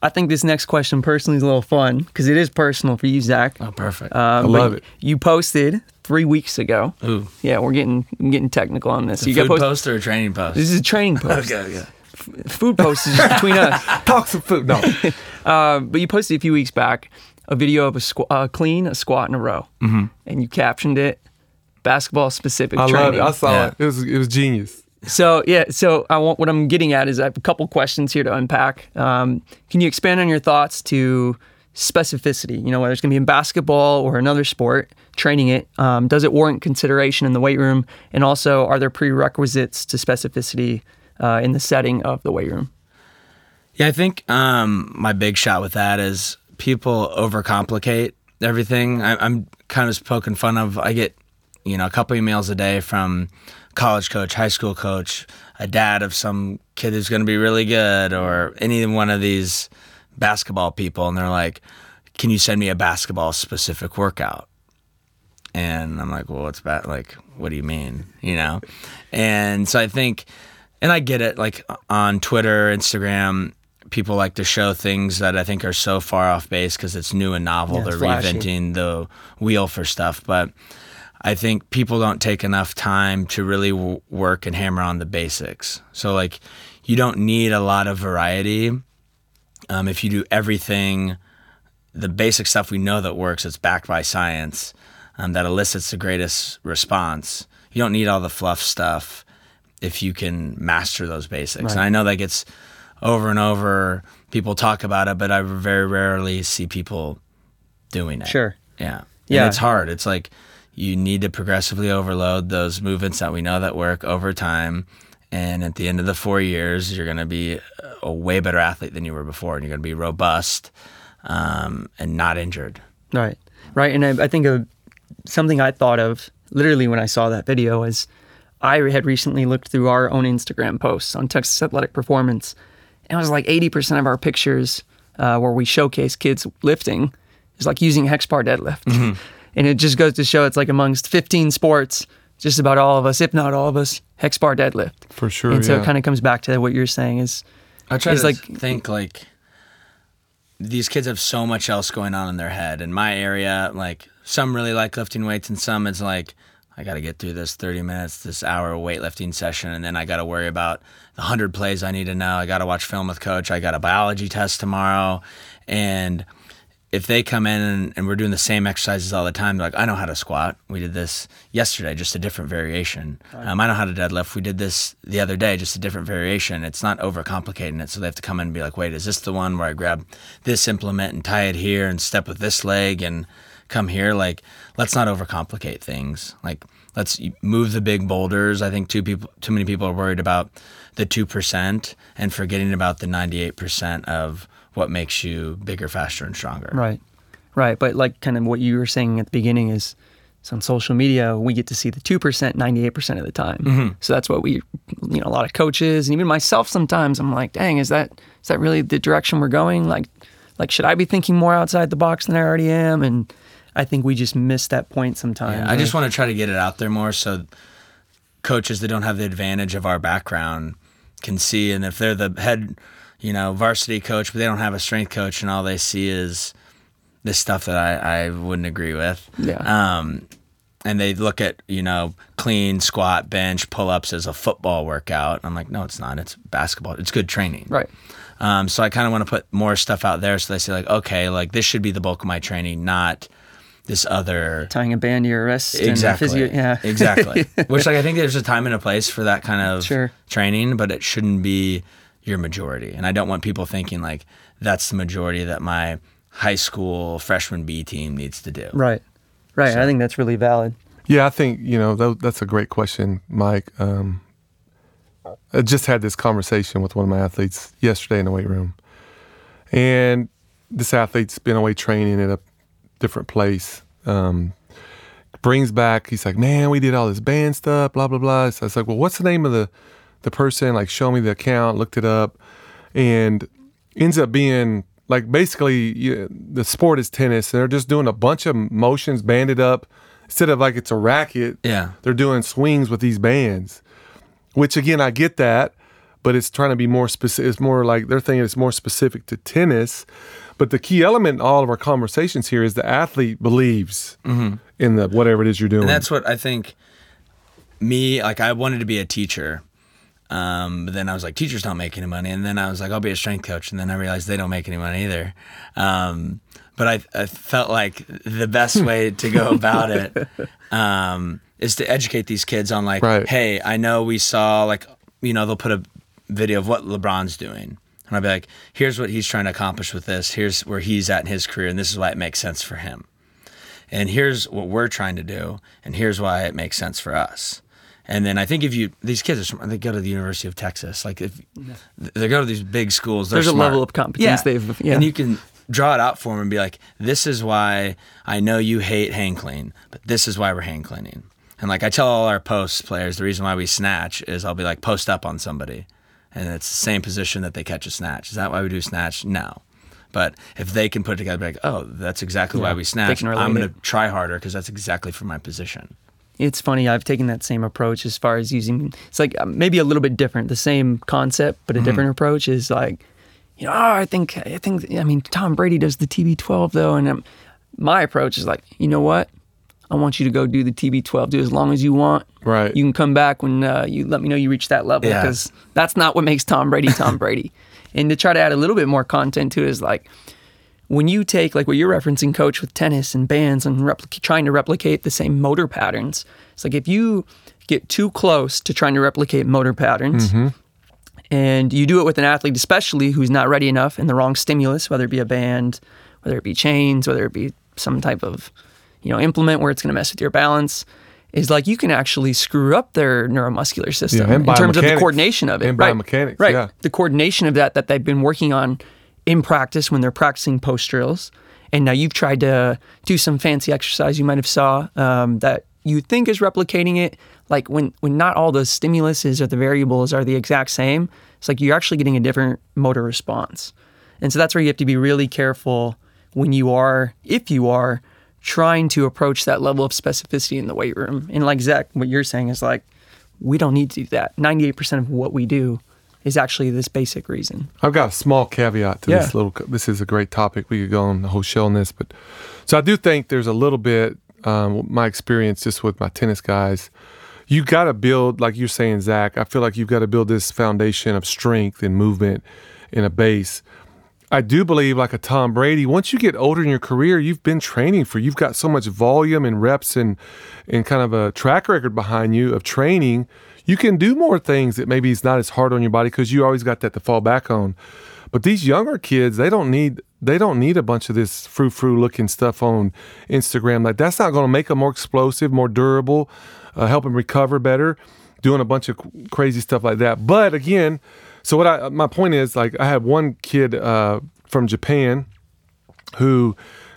I think this next question personally is a little fun because it is personal for you, Zach. Oh, perfect. Um, I love it. You posted three weeks ago. Ooh. Yeah, we're getting I'm getting technical on this. A you got food post- post or a training post? This is a training post. okay, okay. Food post is just between us. Talk some food. No, Uh, but you posted a few weeks back a video of a squ- uh, clean, a squat, and a row, mm-hmm. and you captioned it basketball specific I love training. it. I saw Yeah. it. It was it was genius. So yeah, so I want what I'm getting at is I have a couple questions here to unpack. Um, can you expand on your thoughts to specificity? You know, whether it's going to be in basketball or another sport, training it. Um, does it warrant consideration in the weight room? And also, are there prerequisites to specificity uh, in the setting of the weight room? Yeah, I think um, my big shot with that is people overcomplicate everything. I, I'm kind of poking fun of. I get, you know, a couple emails a day from college coach, high school coach, a dad of some kid who's going to be really good, or any one of these basketball people, and they're like, "Can you send me a basketball specific workout?" And I'm like, well, what's bad? Like, what do you mean? You know? And so I think, and I get it, like on Twitter, Instagram, people like to show things that I think are so far off base because it's new and novel. Yeah, They're flashy. reinventing the wheel for stuff. But I think people don't take enough time to really w- work and hammer on the basics. So, like, you don't need a lot of variety. Um, if you do everything, the basic stuff we know that works, it's backed by science, um, that elicits the greatest response. You don't need all the fluff stuff if you can master those basics. And I know that gets over and over. People talk about it, but I very rarely see people doing it. Sure. Yeah. Yeah. And it's hard. It's like you need to progressively overload those movements that we know that work over time. And at the end of the four years, you're going to be a way better athlete than you were before, and you're going to be robust um, and not injured. Right, right, and I, I think of something I thought of literally when I saw that video is I had recently looked through our own Instagram posts on Texas Athletic Performance, and it was like eighty percent of our pictures uh, where we showcase kids lifting is like using hex bar deadlift, and it just goes to show it's like amongst fifteen sports, just about all of us, if not all of us, hex bar deadlift. For sure. and so yeah. it kind of comes back to what you're saying is I try It's to like- think like these kids have so much else going on in their head. In my area, like some really like lifting weights, and some it's like I got to get through this 30 minutes, this hour weightlifting session, and then I got to worry about the 100 plays I need to know. I got to watch film with coach. I got a biology test tomorrow. And if they come in and, and we're doing the same exercises all the time, they're like, I know how to squat. We did this yesterday, just a different variation. Um, I know how to deadlift. We did this the other day, just a different variation. It's not overcomplicating it. So they have to come in and be like, wait, is this the one where I grab this implement and tie it here and step with this leg and come here? Like, let's not overcomplicate things. Like, let's move the big boulders. I think too people, too many people are worried about the two percent and forgetting about the ninety-eight percent of what makes you bigger, faster, and stronger. Right. Right. But like kind of what you were saying at the beginning is so on social media, we get to see the 2% 98% of the time. Mm-hmm. So that's what we, you know, a lot of coaches and even myself sometimes I'm like, dang, is that, is that really the direction we're going? Like, like, should I be thinking more outside the box than I already am? And I think we just miss that point sometimes. Yeah, I just want to try to get it out there more so coaches that don't have the advantage of our background can see. And if they're the head, you know, varsity coach, but they don't have a strength coach, and all they see is this stuff that I, I wouldn't agree with. Yeah. Um, and they look at you know clean, squat, bench, pull ups as a football workout. I'm like, no, it's not. It's basketball. It's good training. Right. Um, so I kind of want to put more stuff out there so they say like, okay, like this should be the bulk of my training, not this other Tying a band to your wrist. and exactly physio- yeah. exactly which like i think there's a time and a place for that kind of Sure. training but it shouldn't be your majority and i don't want people thinking like that's the majority that my high school freshman b team needs to do Right. Right. I think that's really valid. Yeah, I think you know that, that's a great question, Mike. Um, I just had this conversation with one of my athletes yesterday in the weight room, and this athlete's been away training at a different place. Um, brings back, he's like, "Man, we did all this band stuff, blah blah blah." So I was like, "Well, what's the name of the the person?" Like, show me the account. Looked it up, and ends up being like basically you, the sport is tennis, and they're just doing a bunch of motions banded up instead of like it's a racket. Yeah. they're doing swings with these bands, which again I get that, but it's trying to be more specific. It's more like they're thinking it's more specific to tennis. But the key element in all of our conversations here is the athlete believes mm-hmm. in the whatever it is you're doing. And that's what I think. Me, like I wanted to be a teacher, um, but then I was like, teachers don't make any money. And then I was like, I'll be a strength coach. And then I realized they don't make any money either. Um, but I, I felt like the best way to go about it um, is to educate these kids on like, Right. hey, I know we saw like, you know, they'll put a video of what LeBron's doing. And I'll be like, here's what he's trying to accomplish with this. Here's where he's at in his career. And this is why it makes sense for him. And here's what we're trying to do. And here's why it makes sense for us. And then I think if you, these kids are smart. They go to the University of Texas. Like if they go to these big schools, There's a level of competence they've- yeah. And you can draw it out for them and be like, this is why I know you hate hang clean, but this is why we're hang cleaning. And like I tell all our post players, the reason why we snatch is I'll be like, post up on somebody. And it's the same position that they catch a snatch. Is that why we do snatch? No. But if they can put it together, be like, oh, that's exactly why we snatch. I'm going to try harder because that's exactly for my position. It's funny. I've taken that same approach as far as using. It's like uh, maybe a little bit different. The same concept, but a different approach is like, you know, oh, I think I think I mean Tom Brady does the TB12 though, and um, my approach is like, you know what? I want you to go do the TB12. Do as long as you want. Right. You can come back when uh, you let me know you reach that level Yeah. because that's not what makes Tom Brady Tom Brady. And to try to add a little bit more content to it is like when you take like what you're referencing, coach, with tennis and bands and replic- trying to replicate the same motor patterns. It's like if you get too close to trying to replicate motor patterns, mm-hmm. and you do it with an athlete, especially who's not ready enough and the wrong stimulus, whether it be a band, whether it be chains, whether it be some type of you know implement where it's going to mess with your balance. Is like you can actually screw up their neuromuscular system Yeah, in terms of the coordination of it. And right. biomechanics, right? yeah. The coordination of that that they've been working on in practice when they're practicing post drills, and now you've tried to do some fancy exercise you might have saw um, that you think is replicating it. Like when when not all the stimuluses or the variables are the exact same, it's like you're actually getting a different motor response, and so that's where you have to be really careful when you are, if you are, trying to approach that level of specificity in the weight room. And like Zach, what you're saying is like, we don't need to do that. 98% of what we do is actually this basic reason. I've got a small caveat to Yeah. this little. This is a great topic. We could go on the whole show on this, but so I do think there's a little bit. Um, my experience just with my tennis guys, you got to build, like you're saying, Zach. I feel like you've got to build this foundation of strength and movement in a base. I do believe, like a Tom Brady, once you get older in your career, you've been training for, you've got so much volume and reps and, and kind of a track record behind you of training. You can do more things that maybe it's not as hard on your body because you always got that to fall back on. But these younger kids, they don't need they don't need a bunch of this frou frou looking stuff on Instagram. Like that's not going to make them more explosive, more durable, uh, help them recover better. Doing a bunch of crazy stuff like that. But again, so what I my point is like I had one kid uh, from Japan who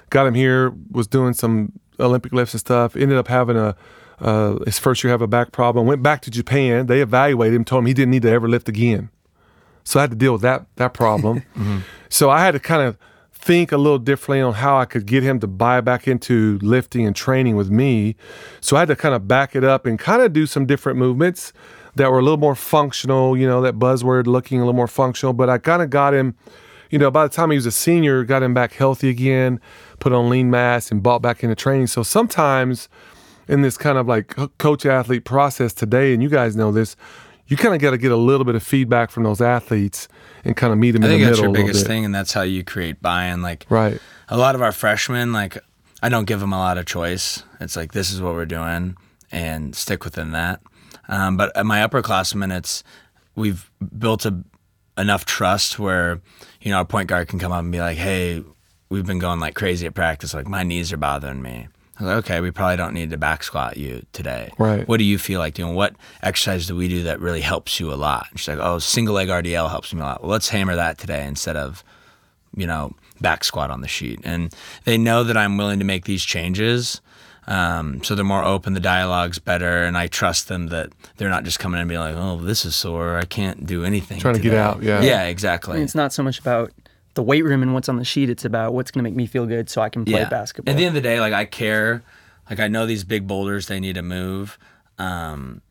got him here was doing some Olympic lifts and stuff. Ended up having a uh, his first year have a back problem. Went back to Japan. They evaluated him, told him he didn't need to ever lift again. So I had to deal with that that problem. So I had to kind of think a little differently on how I could get him to buy back into lifting and training with me. So I had to kind of back it up and kind of do some different movements that were a little more functional, you know, that buzzword looking a little more functional, but I kind of got him you know, by the time he was a senior, got him back healthy again, put on lean mass and bought back into training. So sometimes in this kind of like coach athlete process today, and you guys know this, you kind of got to get a little bit of feedback from those athletes and kind of meet them I in the middle your biggest thing, and that's how you create buy-in. Like, Right. a lot of our freshmen, like, I don't give them a lot of choice. It's like this is what we're doing, and stick within that. Um, but at my upperclassmen, it's we've built a enough trust where you know our point guard can come up and be like, "Hey, we've been going like crazy at practice. Like my knees are bothering me." I was like, okay, we probably don't need to back squat you today. Right. What do you feel like doing? What exercise do we do that really helps you a lot? And she's like, oh, single leg RDL helps me a lot. Well, let's hammer that today instead of, you know, back squat on the sheet. And they know that I'm willing to make these changes. Um, so they're more open, the dialogue's better, and I trust them that they're not just coming in and being like, oh, this is sore. I can't do anything. Trying to get out, yeah. Yeah, exactly. It's not so much about the weight room and what's on the sheet. It's about what's going to make me feel good so I can play basketball. At the end of the day, like I care, like I know these big boulders they need to move, um,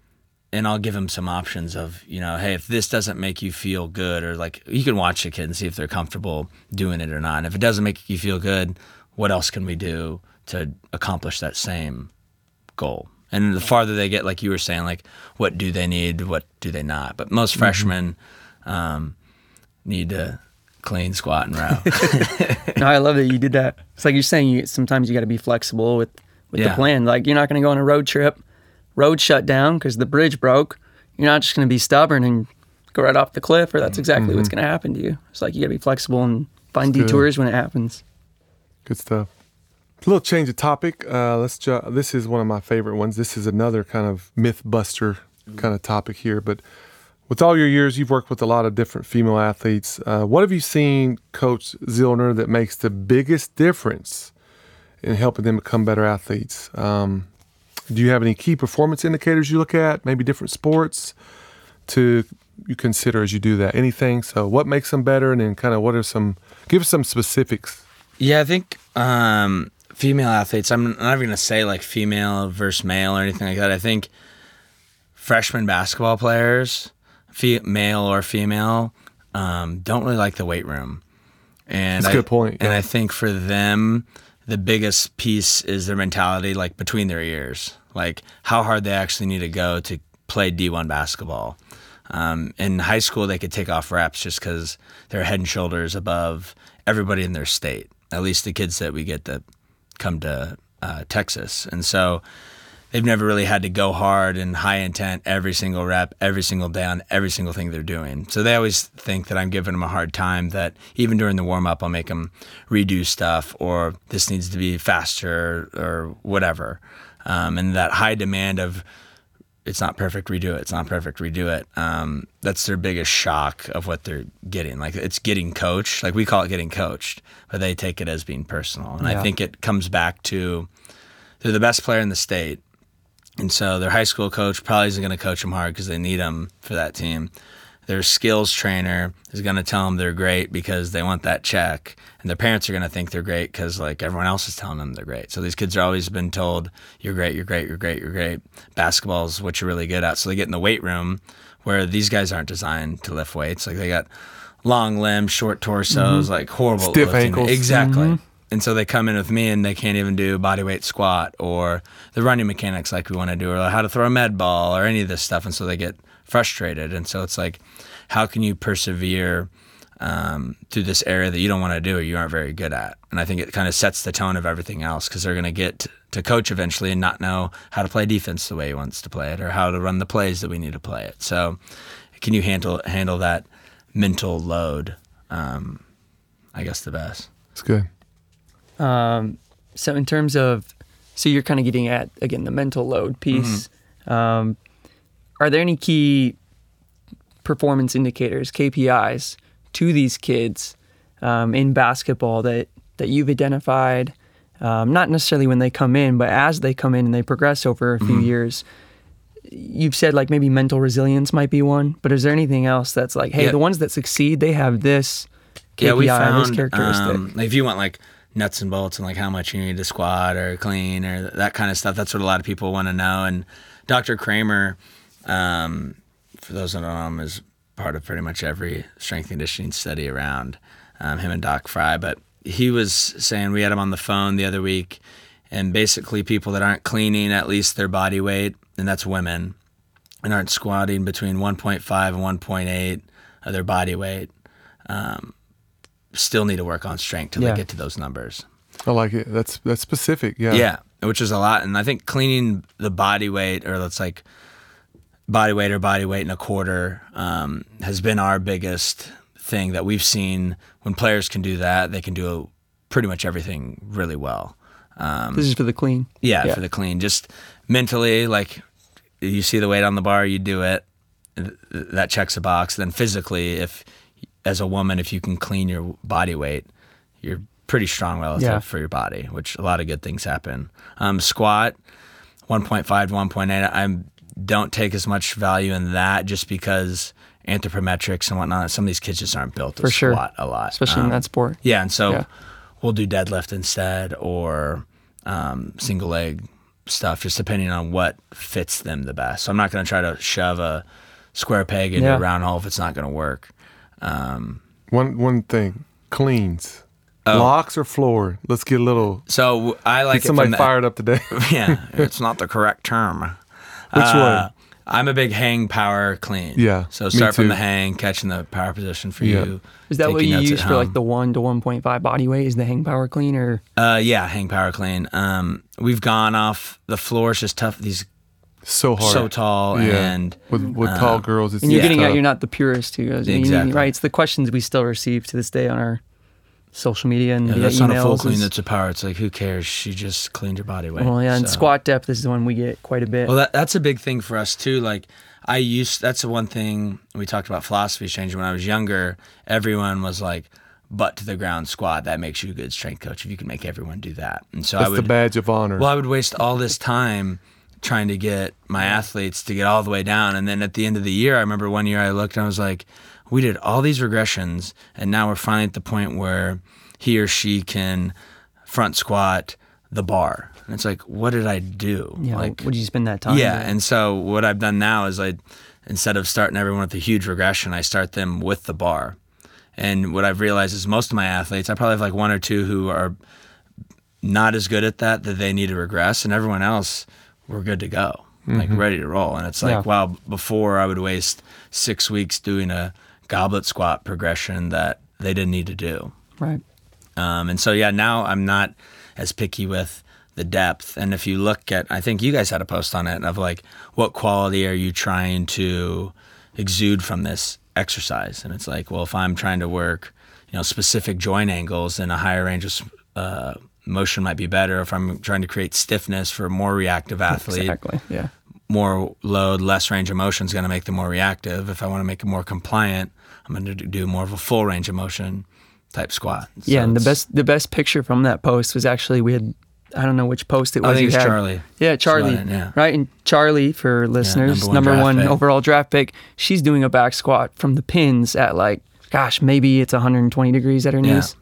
and I'll give them some options of you know, hey, if this doesn't make you feel good, or like you can watch the kid and see if they're comfortable doing it or not. And if it doesn't make you feel good, what else can we do to accomplish that same goal? And the farther they get, like you were saying, like what do they need, what do they not? But most Mm-hmm. freshmen um, need to clean, squat, and row. no, I love that you did that. It's like you're saying. You sometimes you got to be flexible with with the plan. Like you're not going to go on a road trip, road shut down because the bridge broke. You're not just going to be stubborn and go right off the cliff, or that's exactly what's going to happen to you. It's like you got to be flexible and find good. detours when it happens. Good stuff. A little change of topic. Uh, let's. Ju- this is one of my favorite ones. This is another kind of myth buster kind of topic here. But with all your years, you've worked with a lot of different female athletes. Uh, what have you seen, Coach Zillner, that makes the biggest difference in helping them become better athletes? Um, do you have any key performance indicators you look at? Maybe different sports to you consider as you do that. Anything? So, what makes them better, and then kind of what are some? Give us some specifics. Yeah, I think um, female athletes. I'm not even gonna say like female versus male or anything like that. I think freshman basketball players, fe- male or female, um, don't really like the weight room. And That's a I- good point, And yeah. I think for them, the biggest piece is their mentality, like between their ears, like how hard they actually need to go to play D1 basketball. Um, in high school, they could take off reps just because they're head and shoulders above everybody in their state. At least the kids that we get that come to uh, Texas, and so they've never really had to go hard and high intent every single rep, every single day on every single thing they're doing. So they always think that I'm giving them a hard time. That even during the warm up, I'll make them redo stuff, or this needs to be faster, or whatever. Um, and that high demand of it's not perfect, redo it. It's not perfect, redo it. Um, that's their biggest shock of what they're getting. Like it's getting coached. Like we call it getting coached, but they take it as being personal. And Yeah. I think it comes back to they're the best player in the state. And so their high school coach probably isn't going to coach them hard because they need them for that team. Their skills trainer is going to tell them they're great because they want that check. And their parents are going to think they're great because like everyone else is telling them they're great. So these kids are always been told, you're great, you're great, you're great, you're great. Basketball is what you're really good at. So they get in the weight room where these guys aren't designed to lift weights. Like they got long limbs, short torsos, mm-hmm. like horrible Stiff lifting. ankles. Exactly. Mm-hmm. And so they come in with me and they can't even do body weight squat or the running mechanics like we want to do or how to throw a med ball or any of this stuff. And so they get frustrated. And so it's like, how can you persevere um, through this area that you don't want to do or you aren't very good at? And I think it kind of sets the tone of everything else because they're going to get to coach eventually and not know how to play defense the way he wants to play it or how to run the plays that we need to play it. So can you handle handle that mental load? Um, I guess the best. It's good. Um, so in terms of, so you're kind of getting at again the mental load piece. Um, are there any key performance indicators, KPIs, to these kids um, in basketball that that you've identified? Um, not necessarily when they come in, but as they come in and they progress over a few years. You've said like maybe mental resilience might be one, but is there anything else that's like, hey, Yeah. the ones that succeed, they have this KPI, yeah, we this characteristic. um, like if you want like nuts and bolts and like how much you need to squat or clean or that kind of stuff, that's what a lot of people want to know. And Dr. Kraemer, um, for those that don't know him, is part of pretty much every strength conditioning study around. Um, him and Doc Fry, but he was saying we had him on the phone the other week, and basically people that aren't cleaning at least their body weight, and that's women, and aren't squatting between 1.5 and 1.8 of their body weight um, still need to work on strength till Yeah. they get to those numbers. I like it. That's that's specific. Yeah. Yeah, which is a lot. And I think cleaning the body weight, or let's like body weight or body weight and a quarter, um, has been our biggest thing that we've seen. When players can do that, they can do pretty much everything really well. this is for the clean. Yeah, Yeah. for the clean. Just mentally, like you see the weight on the bar, you do it. That checks a box. Then physically, if as a woman, if you can clean your body weight, you're pretty strong relative Yeah. for your body, which a lot of good things happen. Um, squat, 1.5 to 1.8. I don't take as much value in that just because anthropometrics and whatnot. Some of these kids just aren't built to For sure. squat a lot, especially in Um, that sport. yeah, and so Yeah. we'll do deadlift instead or um, single leg stuff, just depending on what fits them the best. So I'm not going to try to shove a square peg into Yeah. a round hole if it's not going to work. Um, One one thing, cleans. Oh. Blocks or floor? Let's get a little. so I like Get it somebody from the, fired up today. Yeah, it's not the correct term. Which Uh, one? I'm a big hang power clean. Yeah, So me start from the hang, catching the power position for Yeah. you. Is that what you use for like the one to one point five body weight? Is the hang power clean or Uh, yeah, hang power clean. Um, we've gone off the floor. It's just tough. These So hard. so tall Yeah. and with with tall uh, girls, it's and you're Yeah. getting out. you're not the purist who goes you know, Exactly. right? It's the questions we still receive to this day on our social media and Yeah, via that's not a full clean. That's a power. It's like who cares? She just cleaned your body weight. well, yeah, and So- squat depth is the one we get quite a bit. Well, that, that's a big thing for us too. Like I used. That's the one thing we talked about philosophy changing. When I was younger, everyone was like butt to the ground squat. That makes you a good strength coach if you can make everyone do that. And so I That's would. the badge of honor. Well, I would waste all this time trying to get my athletes to get all the way down. And then at the end of the year, I remember one year I looked and I was like, we did all these regressions, and now we're finally at the point where he or she can front squat the bar. And it's like, what did I do? yeah, like, would you spend that time? yeah. And so what I've done now is I, instead of starting everyone with a huge regression, I start them with the bar. And what I've realized is most of my athletes, I probably have like one or two who are not as good at that that they need to regress, and everyone else we're good to go, like ready to roll. And it's like, Yeah. wow, before I would waste six weeks doing a goblet squat progression that they didn't need to do. right. Um, and so, yeah, now I'm not as picky with the depth. And if you look at, I think you guys had a post on it of like, what quality are you trying to exude from this exercise? And it's like, well, if I'm trying to work, you know, specific joint angles, then a higher range of uh, motion might be better. If I'm trying to create stiffness for a more reactive athlete, Exactly. Yeah. more load, less range of motion is going to make them more reactive. If I want to make them more compliant, I'm going to do more of a full range of motion type squat. Yeah, and the best the best picture from that post was actually we had I don't know which post it was. I think you it's had. Charlie. Yeah, Charlie. Yeah. Right, and Charlie for listeners, number one number draft one, overall draft pick. She's doing a back squat from the pins at like, gosh, maybe it's 120 degrees at her Yeah. knees.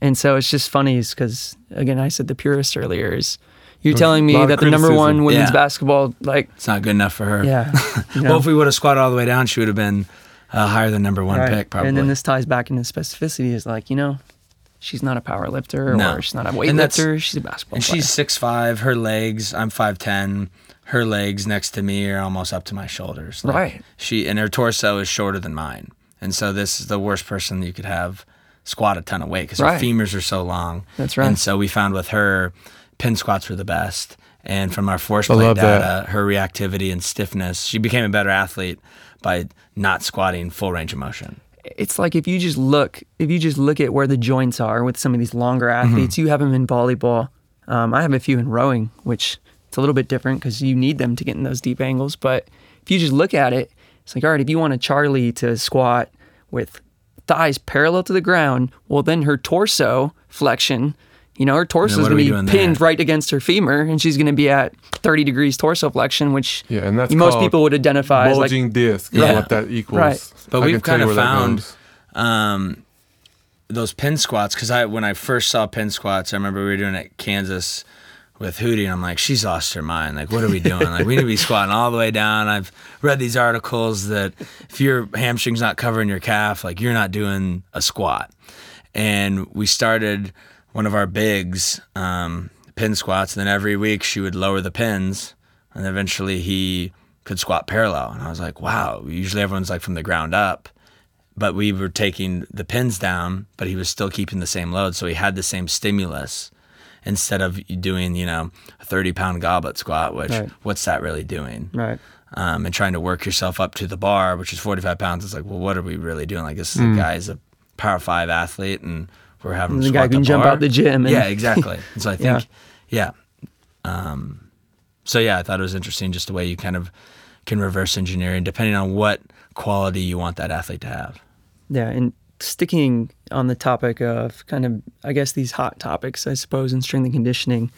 And so it's just funny, because again, I said the purist earlier is you're telling me that the number one women's Yeah. basketball, like, It's not good enough for her. yeah, you know, Well, if we would have squatted all the way down, she would have been uh, higher than number one right. pick, probably. And then this ties back into specificity is like, you know, she's not a power lifter No. or she's not a And that's- weightlifter. She's a basketball and player. she's six five. Her legs, I'm five ten. Her legs next to me are almost up to my shoulders. Like, Right. She and her torso is shorter than mine, and so this is the worst person you could have squat a ton of weight because Right. her femurs are so long. That's right. And so we found with her, pin squats were the best. And from our force plate love that. data, her reactivity and stiffness, she became a better athlete by not squatting full range of motion. it's like if you just look if you just look at where the joints are with some of these longer athletes you have them in volleyball um, i have a few in rowing which it's a little bit different because you need them to get in those deep angles but if you just look at it it's like all right if you want a charlie to squat with thighs parallel to the ground well then her torso flexion you know her torso is going to doing be there? pinned right against her femur and she's going to be at 30 degrees torso flexion which Yeah, and that's most people would identify as like bulging disc. Is Yeah. what that equals. Right. But I we've can tell you kinda where found- um, those pin squats because I when I first saw pin squats, I remember we were doing it at Kansas with Hudy, and I'm like, she's lost her mind. Like, what are we doing? like, we need to be squatting all the way down. I've read these articles that if your hamstring's not covering your calf, like you're not doing a squat. And we started one of our bigs, um, pin squats. And then every week she would lower the pins, and eventually he could squat parallel. And I was like, wow. Usually everyone's like from the ground up but we were taking the pins down, but he was still keeping the same load. So he had the same stimulus instead of doing, you know, a 30 pound goblet squat, which Right. what's that really doing? right Um, and trying to work yourself up to the bar, which is 45 pounds. It's like, well, what are we really doing? Like, this is a guy's a power five athlete and we're having The guy can the jump out the gym and- yeah, exactly. And so I think Yeah. Yeah. Um, so yeah, I thought it was interesting just the way you kind of can reverse engineer and depending on what quality you want that athlete to have. Yeah, and sticking on the topic of kind of, I guess, these hot topics, I suppose, in strength and conditioning,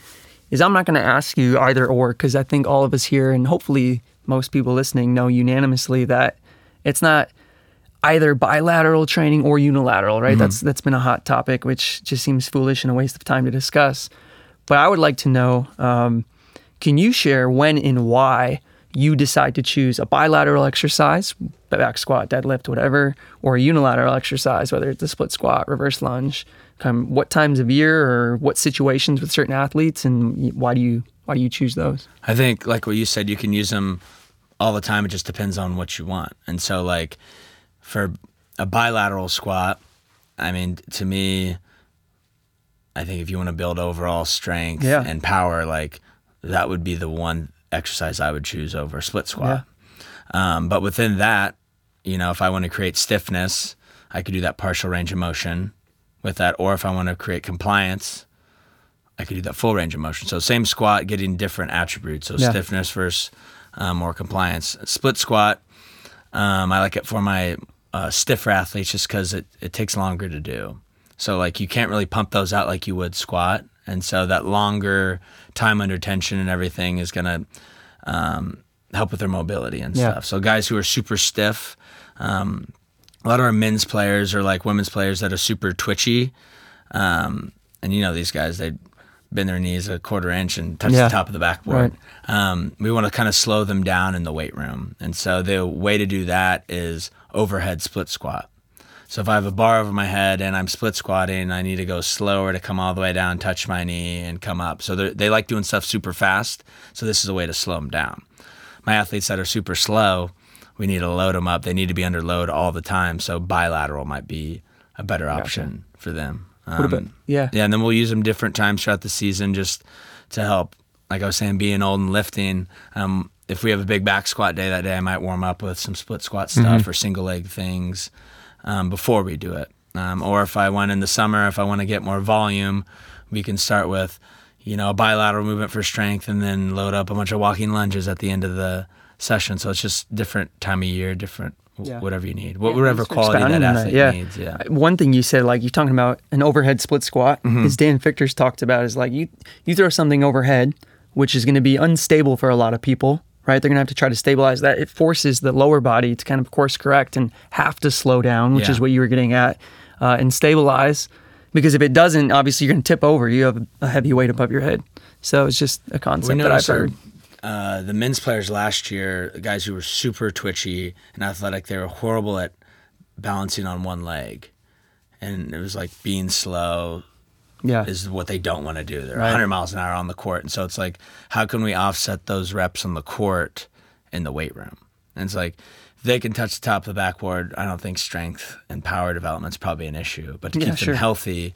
is I'm not going to ask you either or because I think all of us here and hopefully most people listening know unanimously that it's not either bilateral training or unilateral, right? Mm-hmm. That's that's been a hot topic, which just seems foolish and a waste of time to discuss. But I would like to know, um, can you share when and why you decide to choose a bilateral exercise, back squat, deadlift, whatever, or a unilateral exercise, whether it's a split squat, reverse lunge, kind of what times of year or what situations with certain athletes, and why do you why do you choose those? I think, like what you said, you can use them all the time. It just depends on what you want. And so, like for a bilateral squat, I mean, to me, I think if you want to build overall strength yeah. and power, like that would be the one exercise I would choose over split squat. Yeah. Um, but within that, you know, if I want to create stiffness, I could do that partial range of motion with that. Or if I want to create compliance, I could do that full range of motion. So same squat, getting different attributes. So yeah. stiffness versus um, or compliance. Split squat, um, I like it for my uh, stiffer athletes just because it, it takes longer to do. So like you can't really pump those out like you would squat, and so that longer time under tension and everything is gonna um, help with their mobility and yeah. stuff. So guys who are super stiff, um, a lot of our men's players or like women's players that are super twitchy, um, and you know these guys they bend their knees a quarter inch and touch yeah. the top of the backboard. Right. Um, we want to kind of slow them down in the weight room. And so the way to do that is overhead split squat. So if I have a bar over my head and I'm split squatting, I need to go slower to come all the way down, touch my knee, and come up. So they like doing stuff super fast. So this is a way to slow them down. My athletes that are super slow, we need to load them up. They need to be under load all the time. So bilateral might be a better option gotcha. for them. Um, about yeah? Yeah, and then we'll use them different times throughout the season just to help. Like I was saying, being old and lifting. Um, if we have a big back squat day that day, I might warm up with some split squat stuff mm-hmm. or single leg things um, before we do it. Um, or if I went in the summer, if I want to get more volume, we can start with, you know, a bilateral movement for strength and then load up a bunch of walking lunges at the end of the session. So it's just different time of year, different yeah. whatever you need, whatever quality that athlete that. Yeah. needs. Yeah. Uh, one thing you said, like you're talking about an overhead split squat, mm-hmm. as Dan Fichter's talked about, is like you you throw something overhead, which is going to be unstable for a lot of people. Right, they're gonna have to try to stabilize that. It forces the lower body to kind of course correct and have to slow down, which yeah. is what you were getting at, uh, and stabilize. Because if it doesn't, obviously you're gonna tip over. You have a heavy weight above your head. So it's just a concept that I've heard. Uh, the men's players last year, the guys who were super twitchy and athletic, they were horrible at balancing on one leg, and it was like being slow. Yeah, is what they don't want to do. They're right. 100 miles an hour on the court, and so it's like, how can we offset those reps on the court in the weight room? And it's like, they can touch the top of the backboard. I don't think strength and power development is probably an issue, but to yeah, keep sure. them healthy,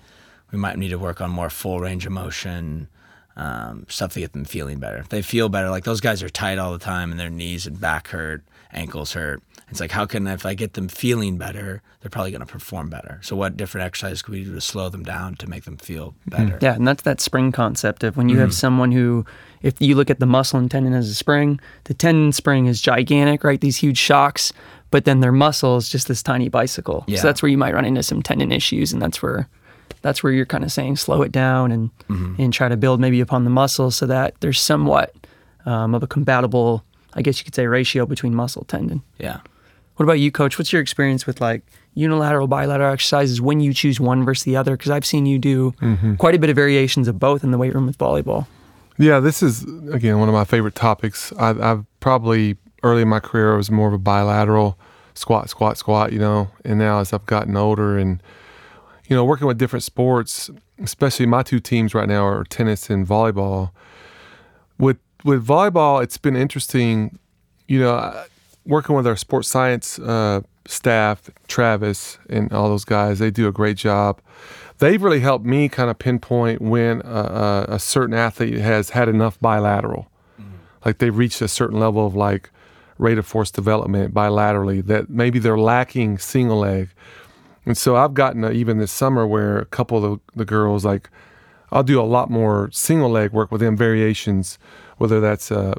we might need to work on more full range of motion um, stuff to get them feeling better. If they feel better, like those guys are tight all the time and their knees and back hurt, ankles hurt. It's like, how can, if I get them feeling better, they're probably going to perform better. So, what different exercises can we do to slow them down to make them feel mm-hmm. better? Yeah, and that's that spring concept of when you mm-hmm. have someone who, if you look at the muscle and tendon as a spring, the tendon spring is gigantic, right? These huge shocks, but then their muscle is just this tiny bicycle. Yeah. So, that's where you might run into some tendon issues, and that's where that's where you're kind of saying slow it down and mm-hmm. and try to build maybe upon the muscle so that there's somewhat um, of a compatible, I guess you could say, ratio between muscle tendon. Yeah. What about you, coach? What's your experience with like unilateral, bilateral exercises when you choose one versus the other? Because I've seen you do mm-hmm. quite a bit of variations of both in the weight room with volleyball. Yeah, this is again one of my favorite topics. I, I've probably early in my career I was more of a bilateral squat, squat, squat, you know, and now as I've gotten older and you know, working with different sports, especially my two teams right now are tennis and volleyball. With with volleyball, it's been interesting. You know, working with our sports science uh, staff, Travis and all those guys, they do a great job. They've really helped me kind of pinpoint when a, a, certain athlete has had enough bilateral, mm-hmm. like they've reached a certain level of like rate of force development bilaterally that maybe they're lacking single leg and so I've gotten a, even this summer where a couple of the, the girls like I'll do a lot more single leg work with them variations, whether that's a,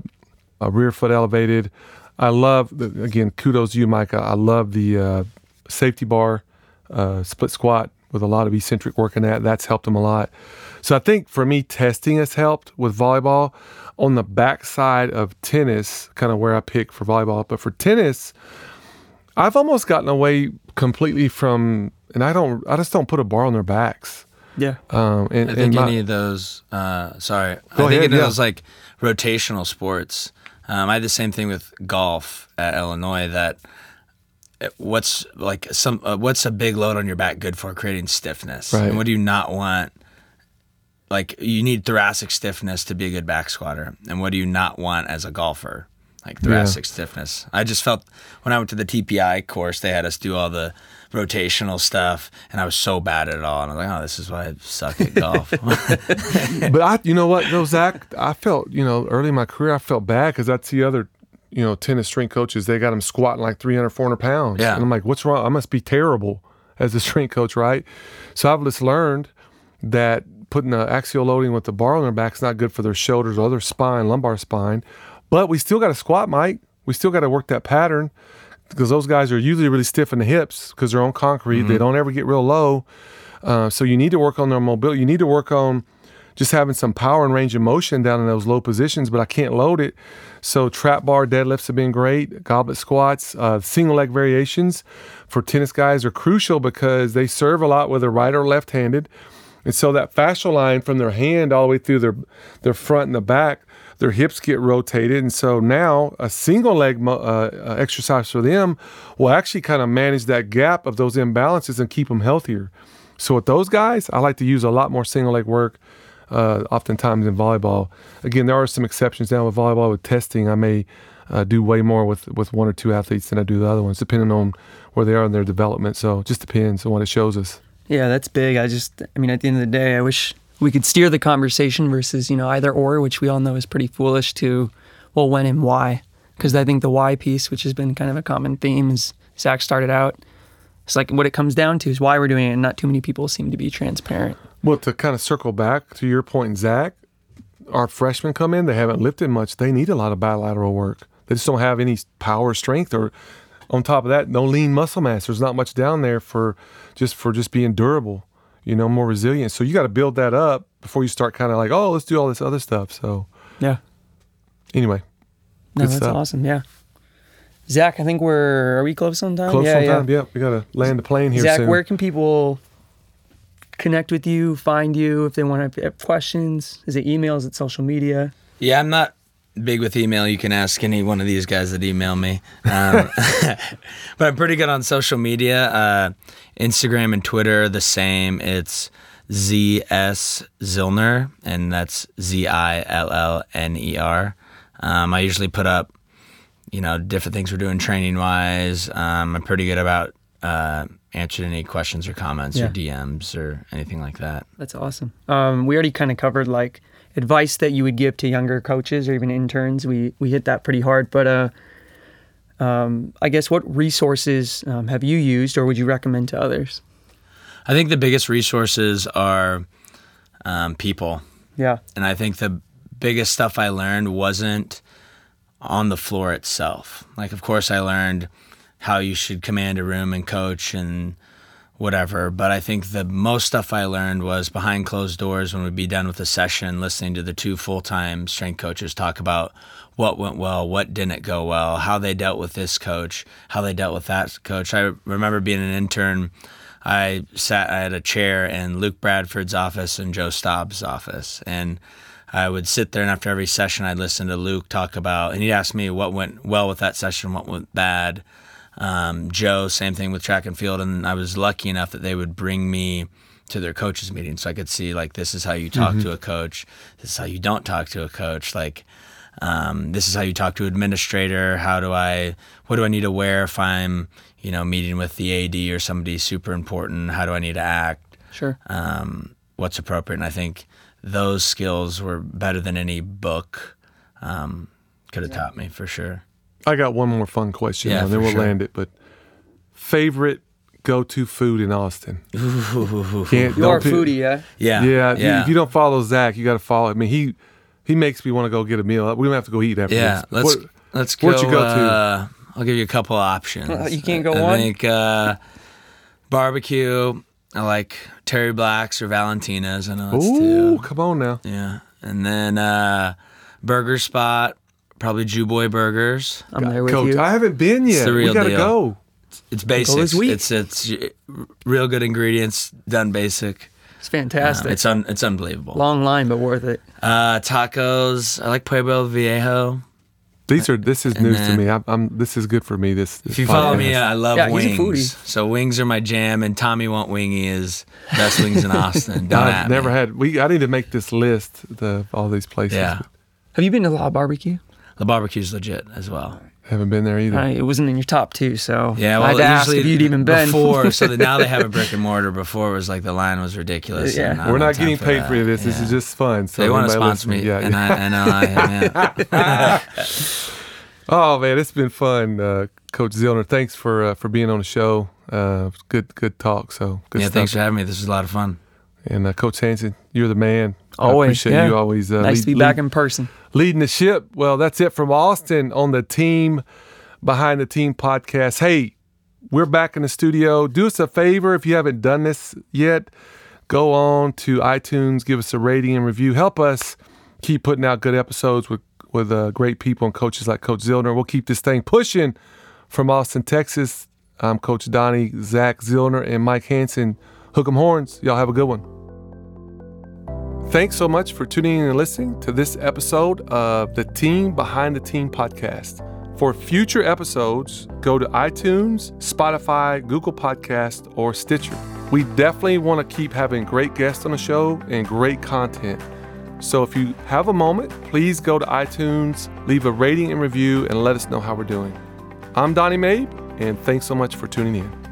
a rear foot elevated. I love the, again kudos to you, Micah. I love the uh, safety bar uh, split squat with a lot of eccentric work in that. That's helped them a lot. So I think for me, testing has helped with volleyball. On the backside of tennis, kind of where I pick for volleyball, but for tennis, I've almost gotten away completely from, and I don't, I just don't put a bar on their backs. Yeah. Um, and, I and think my- any of those. Uh, sorry, Go I think ahead, any yeah. of those like rotational sports. Um, I had the same thing with golf at Illinois. That uh, what's like some uh, what's a big load on your back good for creating stiffness, Right. and what do you not want? Like you need thoracic stiffness to be a good back squatter, and what do you not want as a golfer? Like thoracic stiffness. I just felt when I went to the TPI course, they had us do all the rotational stuff, and I was so bad at it all. And I was like, oh, this is why I suck at golf. but I, you know what, though, Zach, I felt, you know, early in my career, I felt bad because I'd see other, you know, tennis strength coaches, they got them squatting like 300, 400 pounds. Yeah. And I'm like, what's wrong? I must be terrible as a strength coach, right? So I've just learned that putting the axial loading with the bar on their back is not good for their shoulders or their spine, lumbar spine. But we still got to squat, Mike. We still got to work that pattern because those guys are usually really stiff in the hips because they're on concrete. They don't ever get real low. Uh, so you need to work on their mobility. You need to work on just having some power and range of motion down in those low positions, but I can't load it. So trap bar deadlifts have been great. Goblet squats, uh, single leg variations for tennis guys are crucial because they serve a lot whether right or left handed. And so that fascial line from their hand all the way through their their front and the back, their hips get rotated. And so now a single leg uh, uh, exercise for them will actually kind of manage that gap of those imbalances and keep them healthier. So with those guys, I like to use a lot more single leg work, uh, oftentimes in volleyball. Again, there are some exceptions now with volleyball. With testing, I may uh, do way more with with one or two athletes than I do the other ones, depending on where they are in their development. So just depends on what it shows us. Yeah, that's big. I just, I mean, at the end of the day, I wish we could steer the conversation versus, you know, either or, which we all know is pretty foolish to, well, when and why. Because I think the why piece, which has been kind of a common theme, as Zach started out, it's like what it comes down to is why we're doing it, and not too many people seem to be transparent. Well, to kind of circle back to your point, Zach, our freshmen come in, they haven't lifted much. They need a lot of bilateral work. They just don't have any power, strength, or on top of that, no lean muscle mass. There's not much down there for just for just being durable, you know, more resilient. So you got to build that up before you start kind of like, oh, let's do all this other stuff. So Yeah. anyway, No, Good that's stuff. awesome. Yeah. Zach, I think we're, are we close on time? close yeah, on yeah. time. Yep, we got to land the plane here Zach, soon. where can people connect with you, find you if they want to have questions? Is it email? Is it social media? Yeah, I'm not big with email. You can ask any one of these guys that email me. Um, but I'm pretty good on social media. Uh, Instagram and Twitter are the same. It's ZS Zillner, and that's Z I L L N E R. Um, I usually put up, you know, different things we're doing training wise. Um, I'm pretty good about uh, answering any questions or comments Yeah. or DMs or anything like that. That's awesome. Um, we already kind of covered like advice that you would give to younger coaches or even interns. We we hit that pretty hard, but uh, um, I guess what resources um, have you used or would you recommend to others? I think the biggest resources are um, people. Yeah, And I think the biggest stuff I learned wasn't on the floor itself. Like, of course, I learned how you should command a room and coach and whatever. But I think the most stuff I learned was behind closed doors when we'd be done with a session, listening to the two full time strength coaches talk about what went well, what didn't go well, how they dealt with this coach, how they dealt with that coach. I remember being an intern. I sat I had a chair in Luke Bradford's office and Joe Staub's office. And I would sit there and after every session I'd listen to Luke talk about and he'd ask me what went well with that session, what went bad. Um, Joe, same thing with track and field, and I was lucky enough that they would bring me to their coaches meeting so I could see like this is how you talk to a coach, this is how you don't talk to a coach, like um, this is how you talk to an administrator. How do I? What do I need to wear if I'm, you know, meeting with the AD or somebody super important? How do I need to act? sure. Um, what's appropriate? And I think those skills were better than any book um, could have taught me for sure. I got one more fun question, Yeah, and then we'll sure. land it. But favorite go-to food in Austin? Ooh. Can't, You are a foodie, yeah? Yeah. Yeah, if you- Yeah. If you don't follow Zach, you got to follow. I mean, he he makes me want to go get a meal. We don't have to go eat after Yeah, this. let's What- let's go. where'd you go to? Uh, I'll give you a couple options. Uh, you can't go I, one? I think uh, barbecue. I like Terry Blacks or Valentina's. I know that's Ooh, two. come on now. Yeah, and then uh, burger spot. Probably Jew Boy Burgers. I'm there with Coach, you. I haven't been yet. the real we real gotta deal. go. It's basic. this. It's it's real good ingredients done basic. It's Um, fantastic. it's un, it's unbelievable. Long line, but worth it. Uh, tacos. I like Pueblo Viejo. These are this is news to me. I'm, I'm this is good for me. This, this If you follow me. I love Yeah, he's a wings. foodie. So wings are my jam, and Tommy Want Wingy is best wings in Austin. Don't I've never me. had. We I need to make this list. The all these places. Yeah, Have you been to La Barbecue? The barbecue's legit as well. haven't been there either. Uh, it wasn't in your top two, so Yeah, I well, had to ask usually if you'd even been. before. so that now they have a brick and mortar. Before it was like the line was ridiculous. Yeah. and We're don't not have getting paid that. for this. This is just fun. So They want to sponsor me, listening, and I and I. Yeah. Oh man, it's been fun, uh, Coach Zillner. Thanks for uh, for being on the show. Uh, good good talk. So good yeah, stuff. thanks for having me. This was a lot of fun. And uh, Coach Hanson, you're the man. I Always, appreciate yeah. you always. Uh, nice lead- to be lead- back in person. leading the ship. Well, that's it from Austin on the team behind the team podcast. Hey, we're back in the studio. Do us a favor if you haven't done this yet. Go on to iTunes, give us a rating and review. Help us keep putting out good episodes with with uh, great people and coaches like Coach Zillner. We'll keep this thing pushing from Austin, Texas. I'm Coach Donnie, Zach Zillner, and Mike Hanson. Hook 'em horns. Y'all have a good one. Thanks so much for tuning in and listening to this episode of the Team Behind the Team podcast. For future episodes, go to iTunes, Spotify, Google Podcast, or Stitcher. We definitely want to keep having great guests on the show and great content. So if you have a moment, please go to iTunes, leave a rating and review, and let us know how we're doing. I'm Donnie Maib, and thanks so much for tuning in.